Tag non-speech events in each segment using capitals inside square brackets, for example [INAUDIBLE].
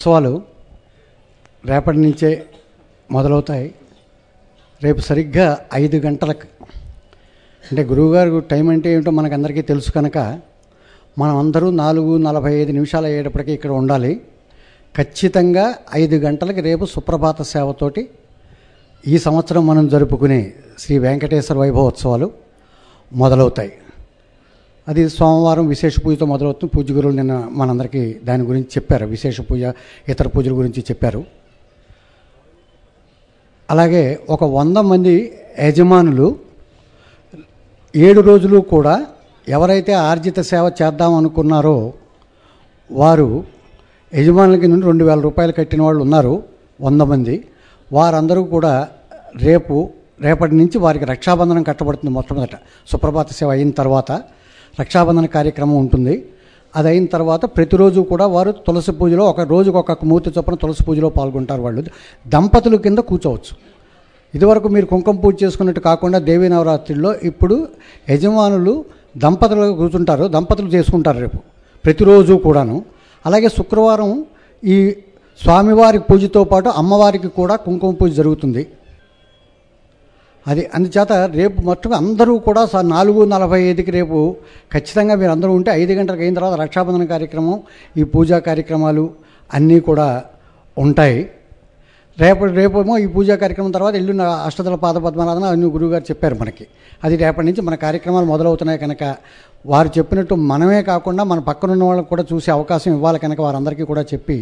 ఉత్సవాలు రేపటి నుంచే మొదలవుతాయి. రేపు సరిగ్గా ఐదు గంటలకు. అంటే గురువుగారు టైం అంటే ఏమిటో మనకందరికీ తెలుసు కనుక మనం అందరూ నాలుగు నలభై ఐదు నిమిషాలు అయ్యేటప్పటికీ ఇక్కడ ఉండాలి. ఖచ్చితంగా ఐదు గంటలకి రేపు సుప్రభాత సేవతోటి ఈ సంవత్సరం మనం జరుపుకునే శ్రీ వెంకటేశ్వర వైభవోత్సవాలు మొదలవుతాయి. అది సోమవారం విశేష పూజతో మొదలవుతుంది. పూజ గురువులు నిన్న మనందరికీ దాని గురించి చెప్పారు. విశేష పూజ ఇతర పూజల గురించి చెప్పారు. అలాగే ఒక వంద మంది యజమానులు ఏడు రోజులు కూడా ఎవరైతే ఆర్జిత సేవ చేద్దాం అనుకున్నారో వారు యజమానులకి నుండి రెండు వేల రూపాయలు కట్టిన వాళ్ళు ఉన్నారు వంద మంది. వారందరూ కూడా రేపు రేపటి నుంచి వారికి రక్షాబంధనం కట్టబడుతుంది మొట్టమొదట. సుప్రభాత సేవ అయిన తర్వాత రక్షాబంధన కార్యక్రమం ఉంటుంది. అది అయిన తర్వాత ప్రతిరోజు కూడా వారు తులసి పూజలో ఒక రోజుకు ఒక్కొక్క మూర్తి చొప్పున తులసి పూజలో పాల్గొంటారు వాళ్ళు. దంపతుల కింద కూర్చోవచ్చు. ఇదివరకు మీరు కుంకుమ పూజ చేసుకున్నట్టు కాకుండా దేవీ నవరాత్రిలో ఇప్పుడు యజమానులు దంపతులు కూర్చుంటారు దంపతులు చేసుకుంటారు రేపు. ప్రతిరోజు కూడాను. అలాగే శుక్రవారం ఈ స్వామివారి పూజతో పాటు అమ్మవారికి కూడా కుంకుమ పూజ జరుగుతుంది. అది అందుచేత రేపు మొత్తం అందరూ కూడా సార్ నాలుగు నలభై ఐదుకి రేపు ఖచ్చితంగా మీరు అందరూ ఉంటే ఐదు గంటలకు అయిన తర్వాత రక్షాబంధన కార్యక్రమం ఈ పూజా కార్యక్రమాలు అన్నీ కూడా ఉంటాయి. రేపు రేపేమో ఈ పూజా కార్యక్రమం తర్వాత ఎల్లుండి అష్టదల పాద పద్మనాథన అన్ని గురువుగారు చెప్పారు మనకి. అది రేపటి నుంచి మన కార్యక్రమాలు మొదలవుతున్నాయి కనుక వారు చెప్పినట్టు మనమే కాకుండా మన పక్కన ఉన్న వాళ్ళకి కూడా చూసే అవకాశం ఇవ్వాలి కనుక వారందరికీ కూడా చెప్పి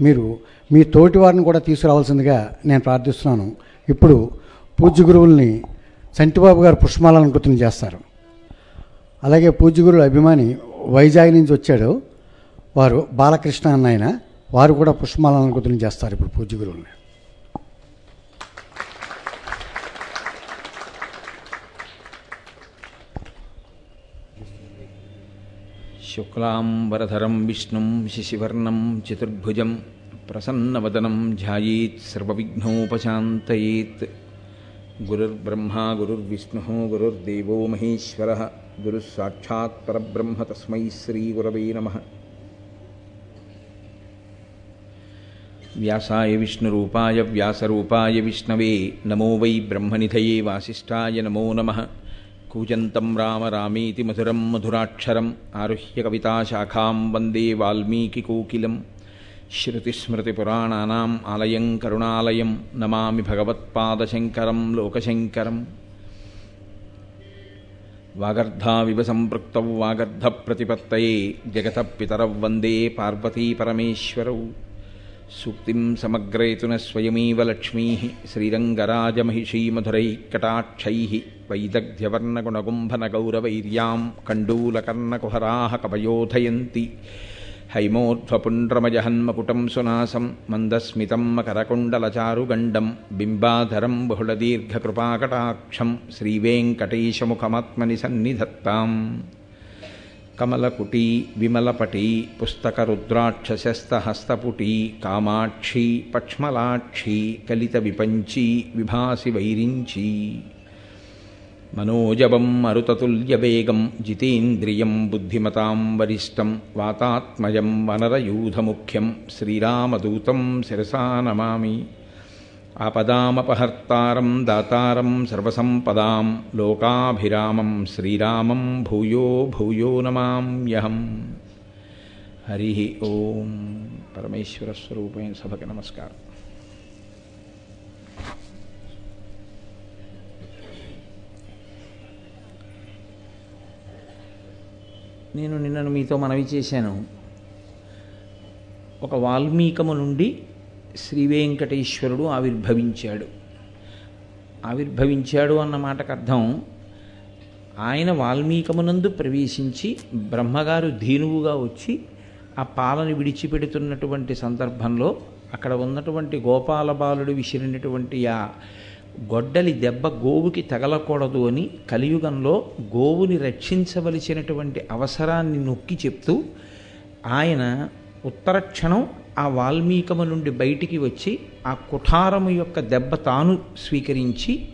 మీరు మీ తోటి వారిని కూడా తీసుకురావాల్సిందిగా నేను ప్రార్థిస్తున్నాను. ఇప్పుడు పూజ్య గురువుల్ని సంటిబాబు గారు పుష్పమాలంకృతం చేస్తారు. అలాగే పూజ్య గురువుల అభిమాని వైజాగ్ నుంచి వచ్చాడు. వారు బాలకృష్ణ అన్నాయన వారు కూడా పుష్పమాలంకృతం చేస్తారు ఇప్పుడు పూజ్య గురువుల్ని. శుక్లాంబరధరం విష్ణుం శిశివర్ణం చతుర్భుజం ప్రసన్నవదనం ధ్యాయేత్ సర్వవిఘ్నోపశాంతయేత్. गुरुर्ब्रह्मा गुरुर्विष्णुः गुरुर्देवो महेश्वरः। गुरुःसाक्षात्परब्रह्म तस्मै श्रीगुरवे नमः। व्यासाय विष्णुरूपाय व्यासरूपाय विष्णवे नमो वै ब्रह्मनिधये वासिष्ठाय नमो नमः। कूजन्तं राम रामेति मधुरं मधुराक्षरम्। आरुह्य कविताशाखां वन्दे वाल्मीकिकोकिलम्। శృతిస్మృతిపురాణానాం ఆలయం కరుణాలయం నమామి భగవత్పాదశంకరం లోకశంకరం వాగర్ధావివ సంపృక్తౌ వాగర్ధప్రతిపత్తయే జగతః పితరౌ వందే పార్వతీపరమేశ్వరౌ సూక్తిం సమగ్రయతున స్వయమేవ లక్ష్మీ శ్రీరంగరాజమహిషీమధురైకటాక్షై వైదగ్ధ్యవర్ణగుణగుంభనగౌరవైర్యాం కండూలకర్ణకుహరా కవయోధయంతి హైమోర్ధ్వపుండ్రమజహన్మకుటం సునాసం మందస్మితం మకరకుండలచారుగండం బింబాధరం బహుళదీర్ఘకృపాకటాక్షం శ్రీవేంకటేశముఖమాత్మని సన్నిధత్తాం కమలకుటీ విమలపటీ పుస్తకరుద్రాక్షశస్తహస్తపుటీ కామాక్షీ పక్ష్మలాక్షీ కలిత విపంచీ విభాసి వైరించీ మనోజవం మరుతతుల్యవేగం జితేంద్రియం బుద్ధిమతాం వరిష్టం వాతాత్మయం వనరయూధముఖ్యం శ్రీరామదూతం శిరసా నమామి ఆపదామపహర్తారం దాతారం సర్వసంపదాం లోకాభిరామం శ్రీరామం భూయో భూయో నమామ్యహం హరి ఓం పరమేశ్వర స్వరూపేణ సభకి నమస్కారం. నేను నిన్నను మీతో మనవి చేశాను. ఒక వాల్మీకము నుండి శ్రీ వెంకటేశ్వరుడు ఆవిర్భవించాడు. ఆవిర్భవించాడు అన్న మాటకు అర్థం ఆయన వాల్మీకమునందు ప్రవేశించి బ్రహ్మగారు ధీనువుగా వచ్చి ఆ పాలను విడిచిపెడుతున్నటువంటి సందర్భంలో అక్కడ ఉన్నటువంటి గోపాల బాలుడు విసిరినటువంటి ఆ గొడ్డలి దెబ్బ గోవుకి తగలకూడదు అని కలియుగంలో గోవుని రక్షించవలసినటువంటి అవసరాన్ని నొక్కి చెప్తూ ఆయన ఉత్తరక్షణం ఆ వాల్మీకము నుండి బయటికి వచ్చి ఆ కుఠారము యొక్క దెబ్బ తాను స్వీకరించి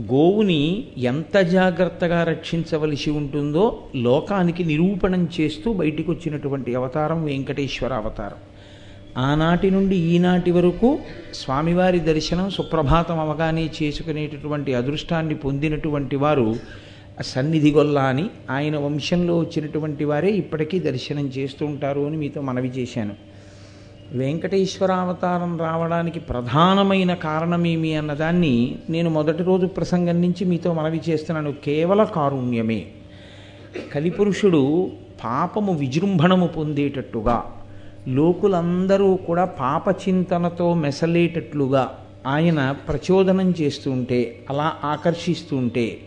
గోవుని ఎంత జాగ్రత్తగా రక్షించవలసి ఉంటుందో లోకానికి నిరూపణం చేస్తూ బయటికి వచ్చినటువంటి అవతారం వెంకటేశ్వర అవతారం. ఆనాటి నుండి ఈనాటి వరకు స్వామివారి దర్శనం సుప్రభాతం అవగానే చేసుకునేటటువంటి అదృష్టాన్ని పొందినటువంటి వారు సన్నిధి గొల్ల అని ఆయన వంశంలో వచ్చినటువంటి వారే ఇప్పటికీ దర్శనం చేస్తూ ఉంటారు అని మీతో మనవి చేశాను. వెంకటేశ్వర అవతారం రావడానికి ప్రధానమైన కారణమేమి అన్నదాన్ని నేను మొదటి రోజు ప్రసంగం నుంచి మీతో మనవి చేస్తున్నాను. కేవల కారుణ్యమే. కలిపురుషుడు పాపము విజృంభణము పొందేటట్టుగా లోకులందరూ కూడా పాప చింతనతో మెసలేటట్లుగా ఆయన ప్రచోదనం చేస్తుంటే అలా ఆకర్షిస్తుంటే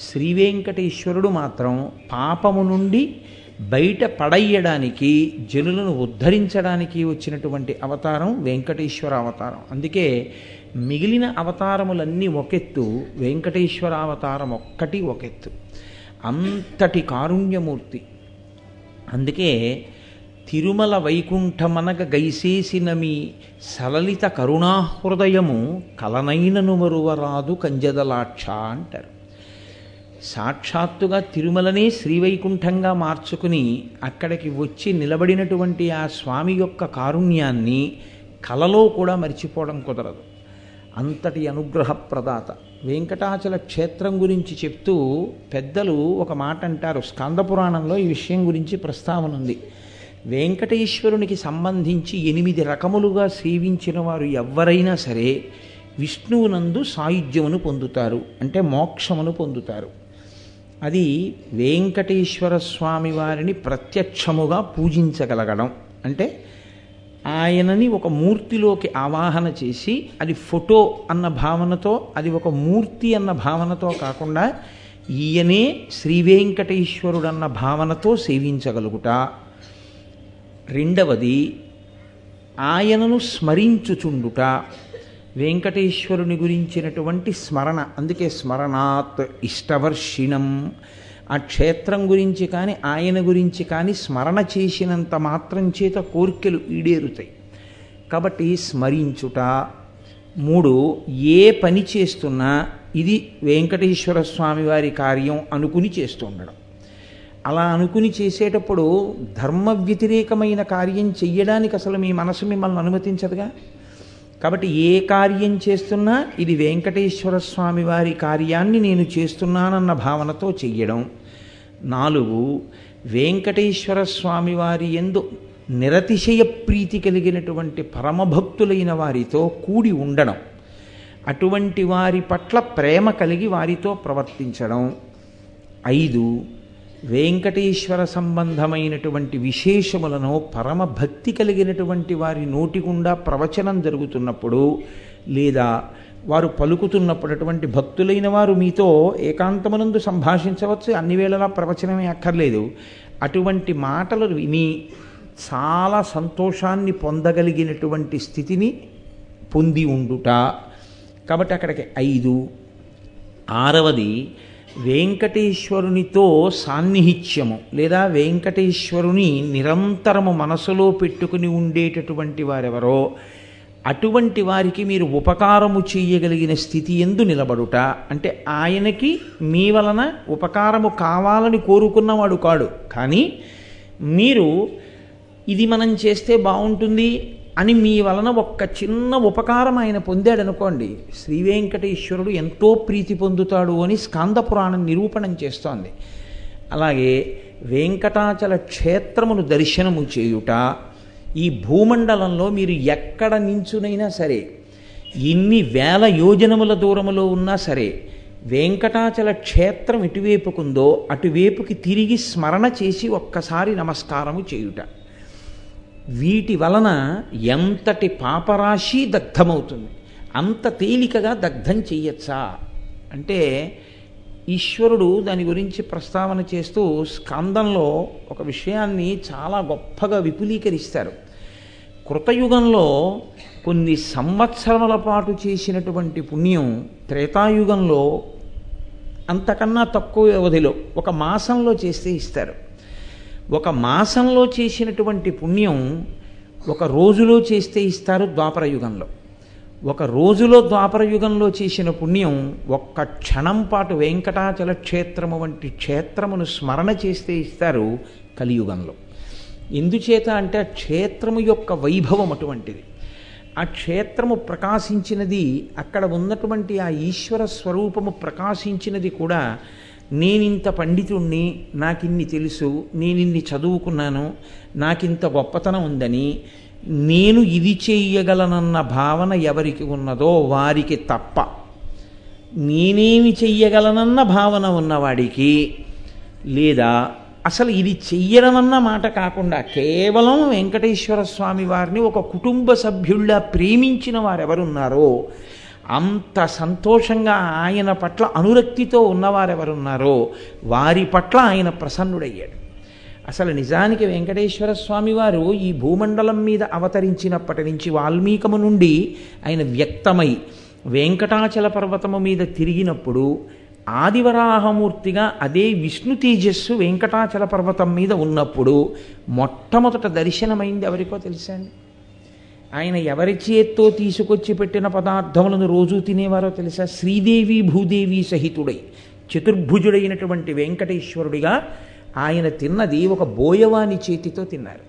శ్రీ వెంకటేశ్వరుడు మాత్రం పాపము నుండి బయట పడయ్యడానికి జనులను ఉద్ధరించడానికి వచ్చినటువంటి అవతారం వెంకటేశ్వర అవతారం. అందుకే మిగిలిన అవతారములన్నీ ఒకెత్తు వెంకటేశ్వర అవతారం ఒక్కటి ఒకెత్తు. అంతటి కారుణ్యమూర్తి. అందుకే తిరుమల వైకుంఠమనగ గైసేసిన మీ సలలిత కరుణాహృదయము కలనైనను మరువరాదు కంజదలాక్ష అంటారు. సాక్షాత్తుగా తిరుమలనే శ్రీవైకుంఠంగా మార్చుకుని అక్కడికి వచ్చి నిలబడినటువంటి ఆ స్వామి యొక్క కారుణ్యాన్ని కలలో కూడా మర్చిపోవడం కుదరదు. అంతటి అనుగ్రహ ప్రదాత వెంకటాచల క్షేత్రం గురించి చెప్తూ పెద్దలు ఒక మాట అంటారు స్కందపురాణంలో ఈ విషయం గురించి ప్రస్తావన ఉంది వెంకటేశ్వరునికి సంబంధించి ఎనిమిది రకములుగా సేవించిన వారు ఎవరైనా సరే విష్ణువునందు సాయుధ్యమును పొందుతారు. అంటే మోక్షమును పొందుతారు. అది వెంకటేశ్వర స్వామి వారిని ప్రత్యక్షముగా పూజించగలగడం. అంటే ఆయనని ఒక మూర్తిలోకి ఆవాహన చేసి అది ఫోటో అన్న భావనతో అది ఒక మూర్తి అన్న భావనతో కాకుండా ఈయనే శ్రీ వెంకటేశ్వరుడన్న భావనతో సేవించగలుగుట. రెండవది ఆయనను స్మరించుచుండుట వెంకటేశ్వరుని గురించినటువంటి స్మరణ అందుకే స్మరణాత్ ఇష్టవర్షిణం. ఆ క్షేత్రం గురించి కానీ ఆయన గురించి కానీ స్మరణ చేసినంత మాత్రం చేత కోరికలు ఈడేరుతాయి. కాబట్టి స్మరించుట. మూడు ఏ పని చేస్తున్నా ఇది వెంకటేశ్వర స్వామి వారి కార్యం అనుకుని చేస్తూ ఉండడం. అలా అనుకుని చేసేటప్పుడు ధర్మ వ్యతిరేకమైన కార్యం చెయ్యడానికి అసలు మీ మనసు మిమ్మల్ని అనుమతించదుగా? కాబట్టి ఏ కార్యం చేస్తున్నా ఇది వెంకటేశ్వర స్వామి వారి కార్యాన్ని నేను చేస్తున్నానన్న భావనతో చెయ్యడం. నాలుగు వెంకటేశ్వర స్వామి వారి ఎందు నిరతిశయ ప్రీతి కలిగినటువంటి పరమభక్తులైన వారితో కూడి ఉండడం. అటువంటి వారి పట్ల ప్రేమ కలిగి వారితో ప్రవర్తించడం. ఐదు వెంకటేశ్వర సంబంధమైనటువంటి విశేషములను పరమ భక్తి కలిగినటువంటి వారి నోటి గుండా ప్రవచనం జరుగుతున్నప్పుడు లేదా వారు పలుకుతున్నప్పుడు అటువంటి భక్తులైన వారు మీతో ఏకాంతమునందు సంభాషించవచ్చు. అన్ని వేళలా ప్రవచనమే అక్కర్లేదు. అటువంటి మాటలు విని చాలా సంతోషాన్ని పొందగలిగినటువంటి స్థితిని పొంది ఉండుట. కాబట్టి అక్కడికి ఐదు. ఆరవది వెంకటేశ్వరునితో సాన్నిహిత్యము లేదా వెంకటేశ్వరుని నిరంతరము మనసులో పెట్టుకుని ఉండేటటువంటి వారెవరో అటువంటి వారికి మీరు ఉపకారము చేయగలిగిన స్థితి ఎందు నిలబడుట. అంటే ఆయనకి మీ వలన ఉపకారము కావాలని కోరుకున్నవాడు కాడు. కానీ మీరు ఇది మనం చేస్తే బాగుంటుంది అని మీ వలన ఒక్క చిన్న ఉపకారం ఆయన పొందాడనుకోండి శ్రీ వెంకటేశ్వరుడు ఎంతో ప్రీతి పొందుతాడు అని స్కాంద పురాణం నిరూపణం చేస్తోంది. అలాగే వెంకటాచల క్షేత్రమును దర్శనము చేయుట ఈ భూమండలంలో మీరు ఎక్కడ నించునైనా సరే ఎన్ని వేల యోజనముల దూరములో ఉన్నా సరే వెంకటాచల క్షేత్రం ఇటువైపుకుందో అటువైపుకి తిరిగి స్మరణ చేసి ఒక్కసారి నమస్కారము చేయుట. వీటి వలన ఎంతటి పాపరాశి దగ్ధమవుతుంది? అంత తేలికగా దగ్ధం చెయ్యొచ్చా? అంటే ఈశ్వరుడు దాని గురించి ప్రస్తావన చేస్తూ స్కందంలో ఒక విషయాన్ని చాలా గొప్పగా విపులీకరిస్తారు. కృతయుగంలో కొన్ని సంవత్సరముల పాటు చేసినటువంటి పుణ్యం త్రేతాయుగంలో అంతకన్నా తక్కువ వ్యవధిలో ఒక మాసంలో చేస్తే ఇస్తారు. ఒక మాసంలో చేసినటువంటి పుణ్యం ఒక రోజులో చేస్తే ఇస్తారు ద్వాపర యుగంలో. ఒక రోజులో ద్వాపర యుగంలో చేసిన పుణ్యం ఒక్క క్షణం పాటు వెంకటాచల క్షేత్రము వంటి క్షేత్రమును స్మరణ చేస్తే ఇస్తారు కలియుగంలో. ఎందుచేత అంటే ఆ క్షేత్రము యొక్క వైభవం అటువంటిది. ఆ క్షేత్రము ప్రకాశించినది అక్కడ ఉన్నటువంటి ఆ ఈశ్వర స్వరూపము ప్రకాశించినది కూడా నేనింత పండితుణ్ణి నాకిన్ని తెలుసు నేనిన్ని చదువుకున్నాను నాకింత గొప్పతనం ఉందని నేను ఇది చెయ్యగలనన్న భావన ఎవరికి ఉన్నదో వారికి తప్ప. నేనేమి చెయ్యగలనన్న భావన ఉన్నవాడికి లేదా అసలు ఇది చెయ్యడమన్న మాట కాకుండా కేవలం వెంకటేశ్వర స్వామి వారిని ఒక కుటుంబ సభ్యుళ్ళ ప్రేమించిన వారెవరున్నారో అంత సంతోషంగా ఆయన పట్ల అనురక్తితో ఉన్నవారెవరున్నారో వారి పట్ల ఆయన ప్రసన్నుడయ్యాడు. అసలు నిజానికి వెంకటేశ్వర స్వామి వారు ఈ భూమండలం మీద అవతరించినప్పటి నుంచి వాల్మీకము నుండి ఆయన వ్యక్తమై వెంకటాచల పర్వతము మీద తిరిగినప్పుడు ఆదివరాహమూర్తిగా అదే విష్ణు తేజస్సు వెంకటాచల పర్వతం మీద ఉన్నప్పుడు మొట్టమొదట దర్శనమైంది ఎవరికో తెలుసా అండి? ఆయన ఎవరి చేత్తో తీసుకొచ్చి పెట్టిన పదార్థములను రోజూ తినేవారో తెలుసా? శ్రీదేవి భూదేవి సహితుడై చతుర్భుజుడైనటువంటి వెంకటేశ్వరుడిగా ఆయన తిన్నది ఒక బోయవాని చేతితో తిన్నారు.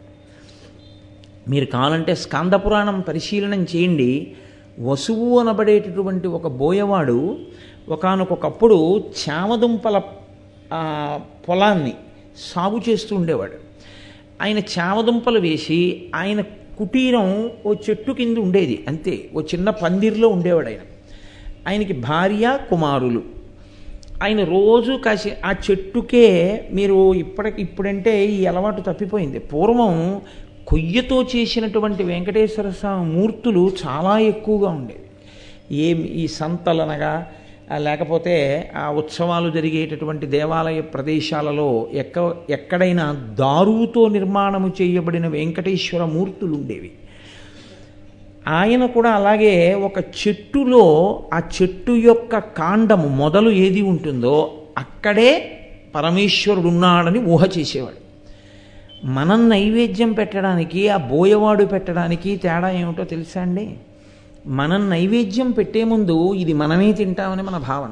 మీరు కావాలంటే స్కందపురాణం పరిశీలనం చేయండి. వసువు అనబడేటటువంటి ఒక బోయవాడు ఒకనకొకప్పుడు చామదుంపల పొలాన్ని సాగు చేస్తూ ఉండేవాడు. ఆయన చామదుంపలు వేసి ఆయన కుటీరం ఓ చెట్టు కింద ఉండేది అంతే. ఓ చిన్న పందిరిలో ఉండేవాడు ఆయన ఆయనకి భార్య కుమారులు. ఆయన రోజు కాసి ఆ చెట్టుకే మీరు ఇప్పటికి ఇప్పుడంటే ఈ అలవాటు తప్పిపోయింది. పూర్వం కొయ్యతో చేసినటువంటి వెంకటేశ్వర స్వామి మూర్తులు చాలా ఎక్కువగా ఉండేవి. ఏం ఈ సంతలనగా లేకపోతే ఆ ఉత్సవాలు జరిగేటటువంటి దేవాలయ ప్రదేశాలలో ఎక్క ఎక్కడైనా దారువుతో నిర్మాణము చేయబడిన వెంకటేశ్వర మూర్తులు ఉండేవి. ఆయన కూడా అలాగే ఒక చెట్టులో ఆ చెట్టు యొక్క కాండము మొదలు ఏది ఉంటుందో అక్కడే పరమేశ్వరుడు ఉన్నాడని ఊహ చేసేవాడు. మనం నైవేద్యం పెట్టడానికి ఆ బోయవాడు పెట్టడానికి తేడా ఏమిటో తెలుసా అండి? మనం నైవేద్యం పెట్టే ముందు ఇది మనమే తింటామని మన భావన.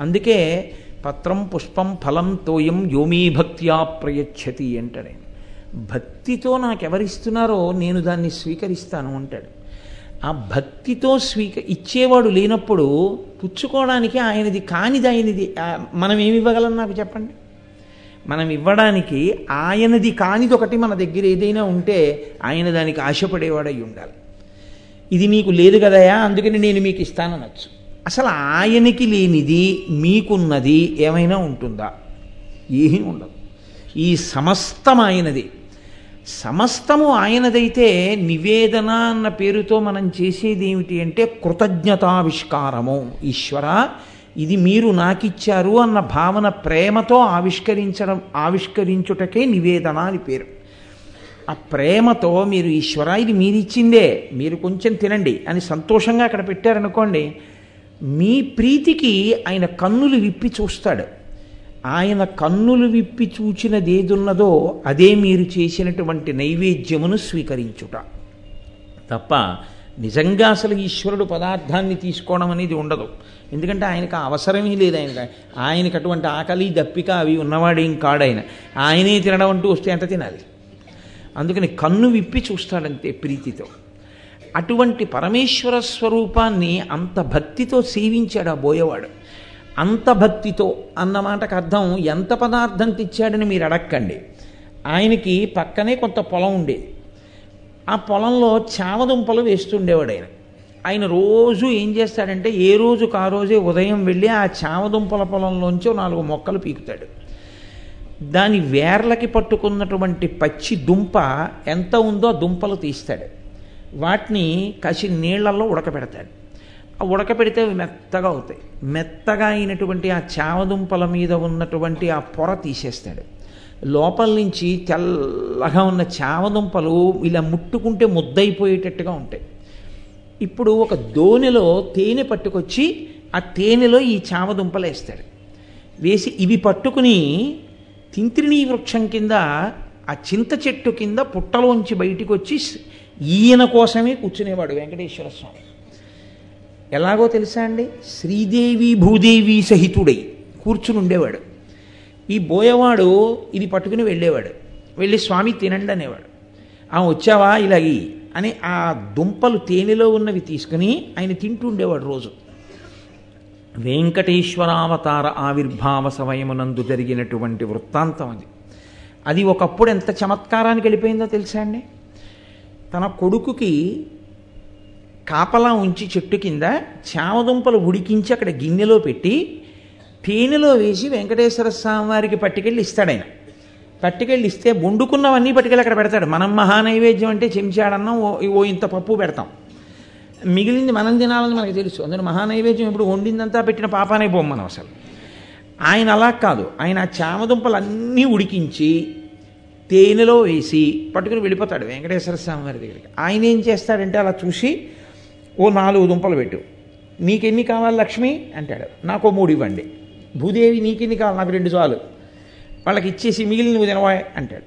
అందుకే పత్రం పుష్పం ఫలం తోయం యోమీ భక్త్యా ప్రయచ్చతి అంటాడు. భక్తితో నాకెవరిస్తున్నారో నేను దాన్ని స్వీకరిస్తాను అంటాడు. ఆ భక్తితో స్వీక ఇచ్చేవాడు లేనప్పుడు పుచ్చుకోవడానికి ఆయనది కానిది ఆయనది మనం ఏమి ఇవ్వగలం నాకు చెప్పండి? మనం ఇవ్వడానికి ఆయనది కానిది ఒకటి మన దగ్గర ఏదైనా ఉంటే ఆయన దానికి ఆశపడేవాడై ఉండాలి. ఇది మీకు లేదు కదయా? అందుకని నేను మీకు ఇస్తాననొచ్చు అసలు ఆయనకి లేనిది మీకున్నది ఏమైనా ఉంటుందా? ఏమీ ఉండదు. ఈ సమస్తం ఆయనది. సమస్తము ఆయనదైతే నివేదన అన్న పేరుతో మనం చేసేది ఏమిటి అంటే కృతజ్ఞతావిష్కారము. ఈశ్వర ఇది మీరు నాకిచ్చారు అన్న భావన ప్రేమతో ఆవిష్కరించడం ఆవిష్కరించుటకే నివేదన అని పేరు. ఆ ప్రేమతో మీరు ఈశ్వర ఇది మీరిచ్చిందే. మీరు కొంచెం తినండి అని సంతోషంగా అక్కడ పెట్టారనుకోండి మీ ప్రీతికి ఆయన కన్నులు విప్పి చూస్తాడు. ఆయన కన్నులు విప్పి చూచినదేదున్నదో అదే మీరు చేసినటువంటి నైవేద్యమును స్వీకరించుట. తప్ప నిజంగా అసలు ఈశ్వరుడు పదార్థాన్ని తీసుకోవడం అనేది ఉండదు. ఎందుకంటే ఆయనకు అవసరమే లేదు ఆయన ఆయనకు అటువంటి ఆకలి దప్పిక అవి ఉన్నవాడేం కాడు ఆయన. ఆయనే తినడం అంటూ వస్తే ఎంత తినాలి? అందుకని కన్ను విప్పి చూస్తాడంతే ప్రీతితో. అటువంటి పరమేశ్వర స్వరూపాన్ని అంత భక్తితో సేవించాడు ఆ బోయేవాడు. అంత భక్తితో అన్నమాటకు అర్థం ఎంత పదార్థం తెచ్చాడని మీరు అడక్కండి. ఆయనకి పక్కనే కొంత పొలం ఉండేది. ఆ పొలంలో చామదుంపలు వేస్తుండేవాడు ఆయన. ఆయన రోజు ఏం చేస్తాడంటే ఏ రోజుకు ఆ రోజే ఉదయం వెళ్ళి ఆ చామదుంపల పొలంలోంచి నాలుగు మొక్కలు పీకుతాడు. దాని వేర్లకి పట్టుకున్నటువంటి పచ్చి దుంప ఎంత ఉందో ఆ దుంపలు తీస్తాడు. వాటిని కసి నీళ్ళలో ఉడకబెడతాడు. ఆ ఉడకబెడితే అవి మెత్తగా అవుతాయి. మెత్తగా అయినటువంటి ఆ చామదుంపల మీద ఉన్నటువంటి ఆ పొర తీసేస్తాడు. లోపల నుంచి తెల్లగా ఉన్న చామదుంపలు ఇలా ముట్టుకుంటే ముద్దయిపోయేటట్టుగా ఉంటాయి. ఇప్పుడు ఒక దోణిలో తేనె పట్టుకొచ్చి ఆ తేనెలో ఈ చామదుంపలు వేస్తాడు వేసి ఇవి పట్టుకుని తింత్రిణీ వృక్షం కింద ఆ చింత చెట్టు కింద పుట్టలోంచి బయటికి వచ్చి ఈయన కోసమే కూర్చునేవాడు వెంకటేశ్వర స్వామి. ఎలాగో తెలుసా అండి? శ్రీదేవి భూదేవి సహితుడై కూర్చుని ఉండేవాడు. ఈ బోయవాడు ఇది పట్టుకుని వెళ్ళేవాడు. వెళ్ళి స్వామి తినండి అనేవాడు. ఆ వచ్చావా ఇలాగి? అని ఆ దుంపలు తేనెలో ఉన్నవి తీసుకుని ఆయన తింటూ ఉండేవాడు రోజు. వెంకటేశ్వరావతార ఆవిర్భావ సమయమునందు జరిగినటువంటి వృత్తాంతం అది. అది ఒకప్పుడు ఎంత చమత్కారానికి వెళ్ళిపోయిందో తెలుసా అండి? తన కొడుకుకి కాపలా ఉంచి చెట్టు కింద చామదుంపలు ఉడికించి అక్కడ గిన్నెలో పెట్టి తేనెలో వేసి వెంకటేశ్వర స్వామి వారికి పట్టుకెళ్ళి ఇస్తాడు ఆయన పట్టుకెళ్ళి ఇస్తే వండుకున్నవన్నీ పట్టుకెళ్ళి అక్కడ పెడతాడు. మనం మహానైవేద్యం అంటే చెంచాడన్నం ఓ ఓ ఇంత పప్పు పెడతాం. మిగిలింది మనం తినాలని మనకు తెలుసు. అందులో మహానైవేద్యం ఇప్పుడు వండిందంతా పెట్టిన పాపానే పోం మనం అసలు. ఆయన అలా కాదు. ఆయన ఆ ఉడికించి తేనెలో వేసి పట్టుకుని వెళ్ళిపోతాడు వెంకటేశ్వర స్వామి వారి దగ్గరికి. ఆయన ఏం చేస్తాడంటే అలా చూసి ఓ నాలుగు దుంపలు పెట్టు. నీకెన్ని కావాలి లక్ష్మి? అంటాడు. నాకు ఓ మూడు ఇవ్వండి. భూదేవి నీకెన్ని కావాలి? నాకు రెండు చాలు. వాళ్ళకి ఇచ్చేసి మిగిలిన నువ్వు తినవా? అంటాడు.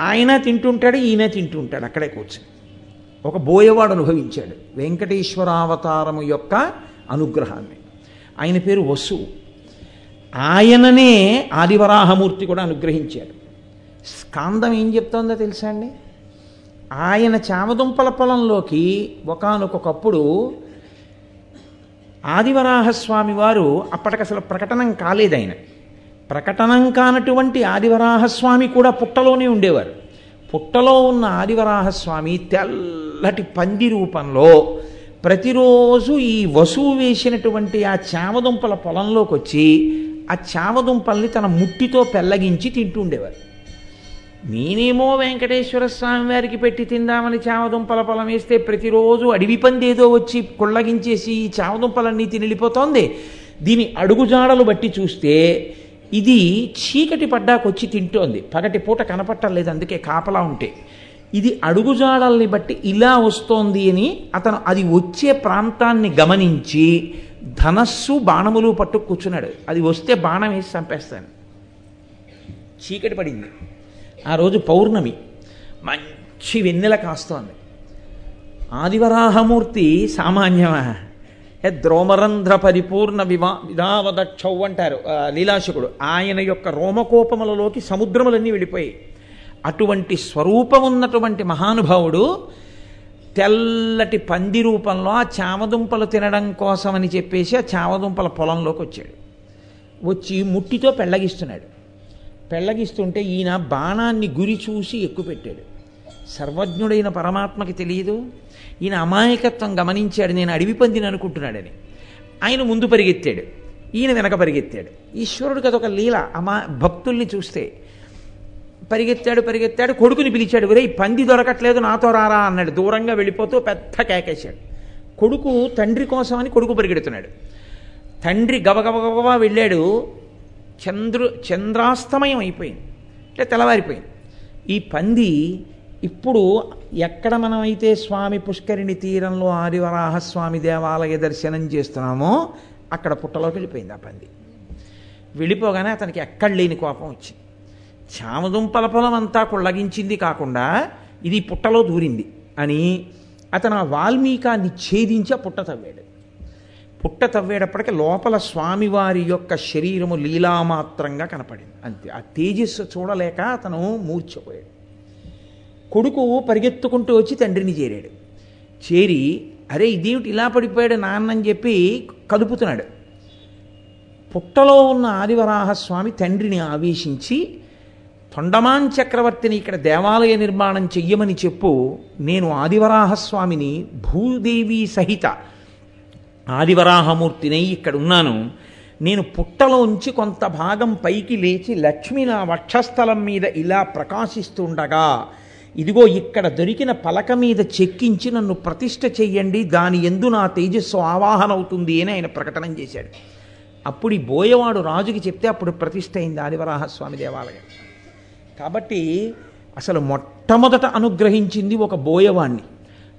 ఆయన తింటుంటాడు ఈయన తింటుంటాడు. అక్కడే కూర్చొని. ఒక బోయవాడు అనుభవించాడు. వెంకటేశ్వరావతారము యొక్క అనుగ్రహాన్ని. ఆయన పేరు వసు. ఆయననే ఆదివరాహమూర్తి కూడా అనుగ్రహించాడు. స్కాందం ఏం చెప్తోందో తెలుసా అండి? ఆయన చామదుంపల పొలంలోకి ఒకనొకప్పుడు ఆదివరాహస్వామి వారు అప్పటికి అసలు ప్రకటనం కాలేదు ఆయన ప్రకటనం కానటువంటి ఆదివరాహస్వామి కూడా పుట్టలోనే ఉండేవారు. పుట్టలో ఉన్న ఆదివరాహస్వామి తెల్లటి పంది రూపంలో ప్రతిరోజు ఈ వసువు వేసినటువంటి ఆ చామదుంపల పొలంలోకి వచ్చి ఆ చామదుంపల్ని తన ముట్టితో పెల్లగించి తింటుండేవారు. నేనేమో వెంకటేశ్వర స్వామి వారికి పెట్టి తిందామని చామదుంపల పొలం వేస్తే ప్రతిరోజు అడవి పందేదో వచ్చి కుళ్ళగించేసి ఈ చామదుంపలన్నీ తిని దీని అడుగుజాడలు బట్టి చూస్తే ఇది చీకటి పడ్డాకొచ్చి తింటోంది. పగటి పూట కనపట్టలేదు అందుకే కాపలా ఉంటే. ఇది అడుగుజాడల్ని బట్టి ఇలా వస్తోంది అని అతను అది వచ్చే ప్రాంతాన్ని గమనించి ధనస్సు బాణములు పట్టు కూర్చున్నాడు. అది వస్తే బాణం వేసి చంపేస్తాను. చీకటి పడింది. ఆ రోజు పౌర్ణమి. మంచి వెన్నెల కాస్తోంది. ఆదివరాహమూర్తి సామాన్యమా? ద్రోమరంధ్ర పరిపూర్ణ వివా విధావదక్షౌ అంటారు లీలాశకుడు ఆయన యొక్క రోమకోపములలోకి సముద్రములన్నీ వెళ్ళిపోయాయి. అటువంటి స్వరూపం ఉన్నటువంటి మహానుభావుడు తెల్లటి పంది రూపంలో ఆ చామదుంపలు తినడం కోసమని చెప్పేసి ఆ చామదుంపల పొలంలోకి వచ్చాడు. వచ్చి ముట్టితో పెళ్ళగిస్తున్నాడు. పెళ్ళగిస్తుంటే ఈయన బాణాన్ని గురి చూసి ఎక్కుపెట్టాడు. సర్వజ్ఞుడైన పరమాత్మకి తెలియదు ఈయన అమాయకత్వం గమనించాడు నేను అడవి పందిని అనుకుంటున్నాడని. ఆయన ముందు పరిగెత్తాడు ఈయన వెనక పరిగెత్తాడు. ఈశ్వరుడికి అదొక లీల అమా భక్తుల్ని చూస్తే. పరిగెత్తాడు పరిగెత్తాడు కొడుకుని పిలిచాడు ఒరే ఈ పంది దొరకట్లేదు నాతో రారా అన్నాడు. దూరంగా వెళ్ళిపోతూ పెద్ద కేకేశాడు. కొడుకు తండ్రి కోసమని కొడుకు పరిగెడుతున్నాడు. తండ్రి గబగబగబా వెళ్ళాడు. చంద్రు చంద్రాస్తమయం అయిపోయింది. అంటే తెల్లవారిపోయింది. ఈ పంది ఇప్పుడు ఎక్కడ మనమైతే స్వామి పుష్కరిణి తీరంలో ఆదివరాహస్వామి దేవాలయ దర్శనం చేస్తున్నామో అక్కడ పుట్టలోకి వెళ్ళిపోయింది ఆ పంది. వెళ్ళిపోగానే అతనికి ఎక్కడ లేని కోపం వచ్చింది. చామదుంపల పొలం అంతా కుళ్ళగించింది కాకుండా ఇది పుట్టలో దూరింది అని అతను ఆ వాల్మీకాన్ని ఛేదించి ఆ పుట్ట తవ్వాడు. పుట్ట తవ్వేటప్పటికి లోపల స్వామివారి యొక్క శరీరము లీలామాత్రంగా కనపడింది. అంతే. ఆ తేజస్సు చూడలేక అతను మూర్చిపోయాడు కొడుకు పరిగెత్తుకుంటూ వచ్చి తండ్రిని చేరాడు. చేరి అరే ఇదేమిటి ఇలా పడిపోయాడు నాన్న అని చెప్పి కదుపుతున్నాడు. పుట్టలో ఉన్న ఆదివరాహస్వామి తండ్రిని ఆవేశించి తొండమాన్ చక్రవర్తిని ఇక్కడ దేవాలయ నిర్మాణం చెయ్యమని చెప్పు నేను ఆదివరాహస్వామిని భూదేవి సహిత ఆదివరాహమూర్తినై ఇక్కడ ఉన్నాను. నేను పుట్టలోంచి కొంత భాగం పైకి లేచి లక్ష్మి నా వక్షస్థలం మీద ఇలా ప్రకాశిస్తుండగా ఇదిగో ఇక్కడ దొరికిన పలక మీద చెక్కించి నన్ను ప్రతిష్ఠ చెయ్యండి. దాని ఎందు నా తేజస్సు ఆవాహన అవుతుంది అని ఆయన ప్రకటన చేశాడు. అప్పుడు ఈ బోయవాడు రాజుకి చెప్తే అప్పుడు ప్రతిష్ట అయింది ఆదివరాహస్వామి దేవాలయం. కాబట్టి అసలు మొట్టమొదట అనుగ్రహించింది ఒక బోయవాణ్ణి.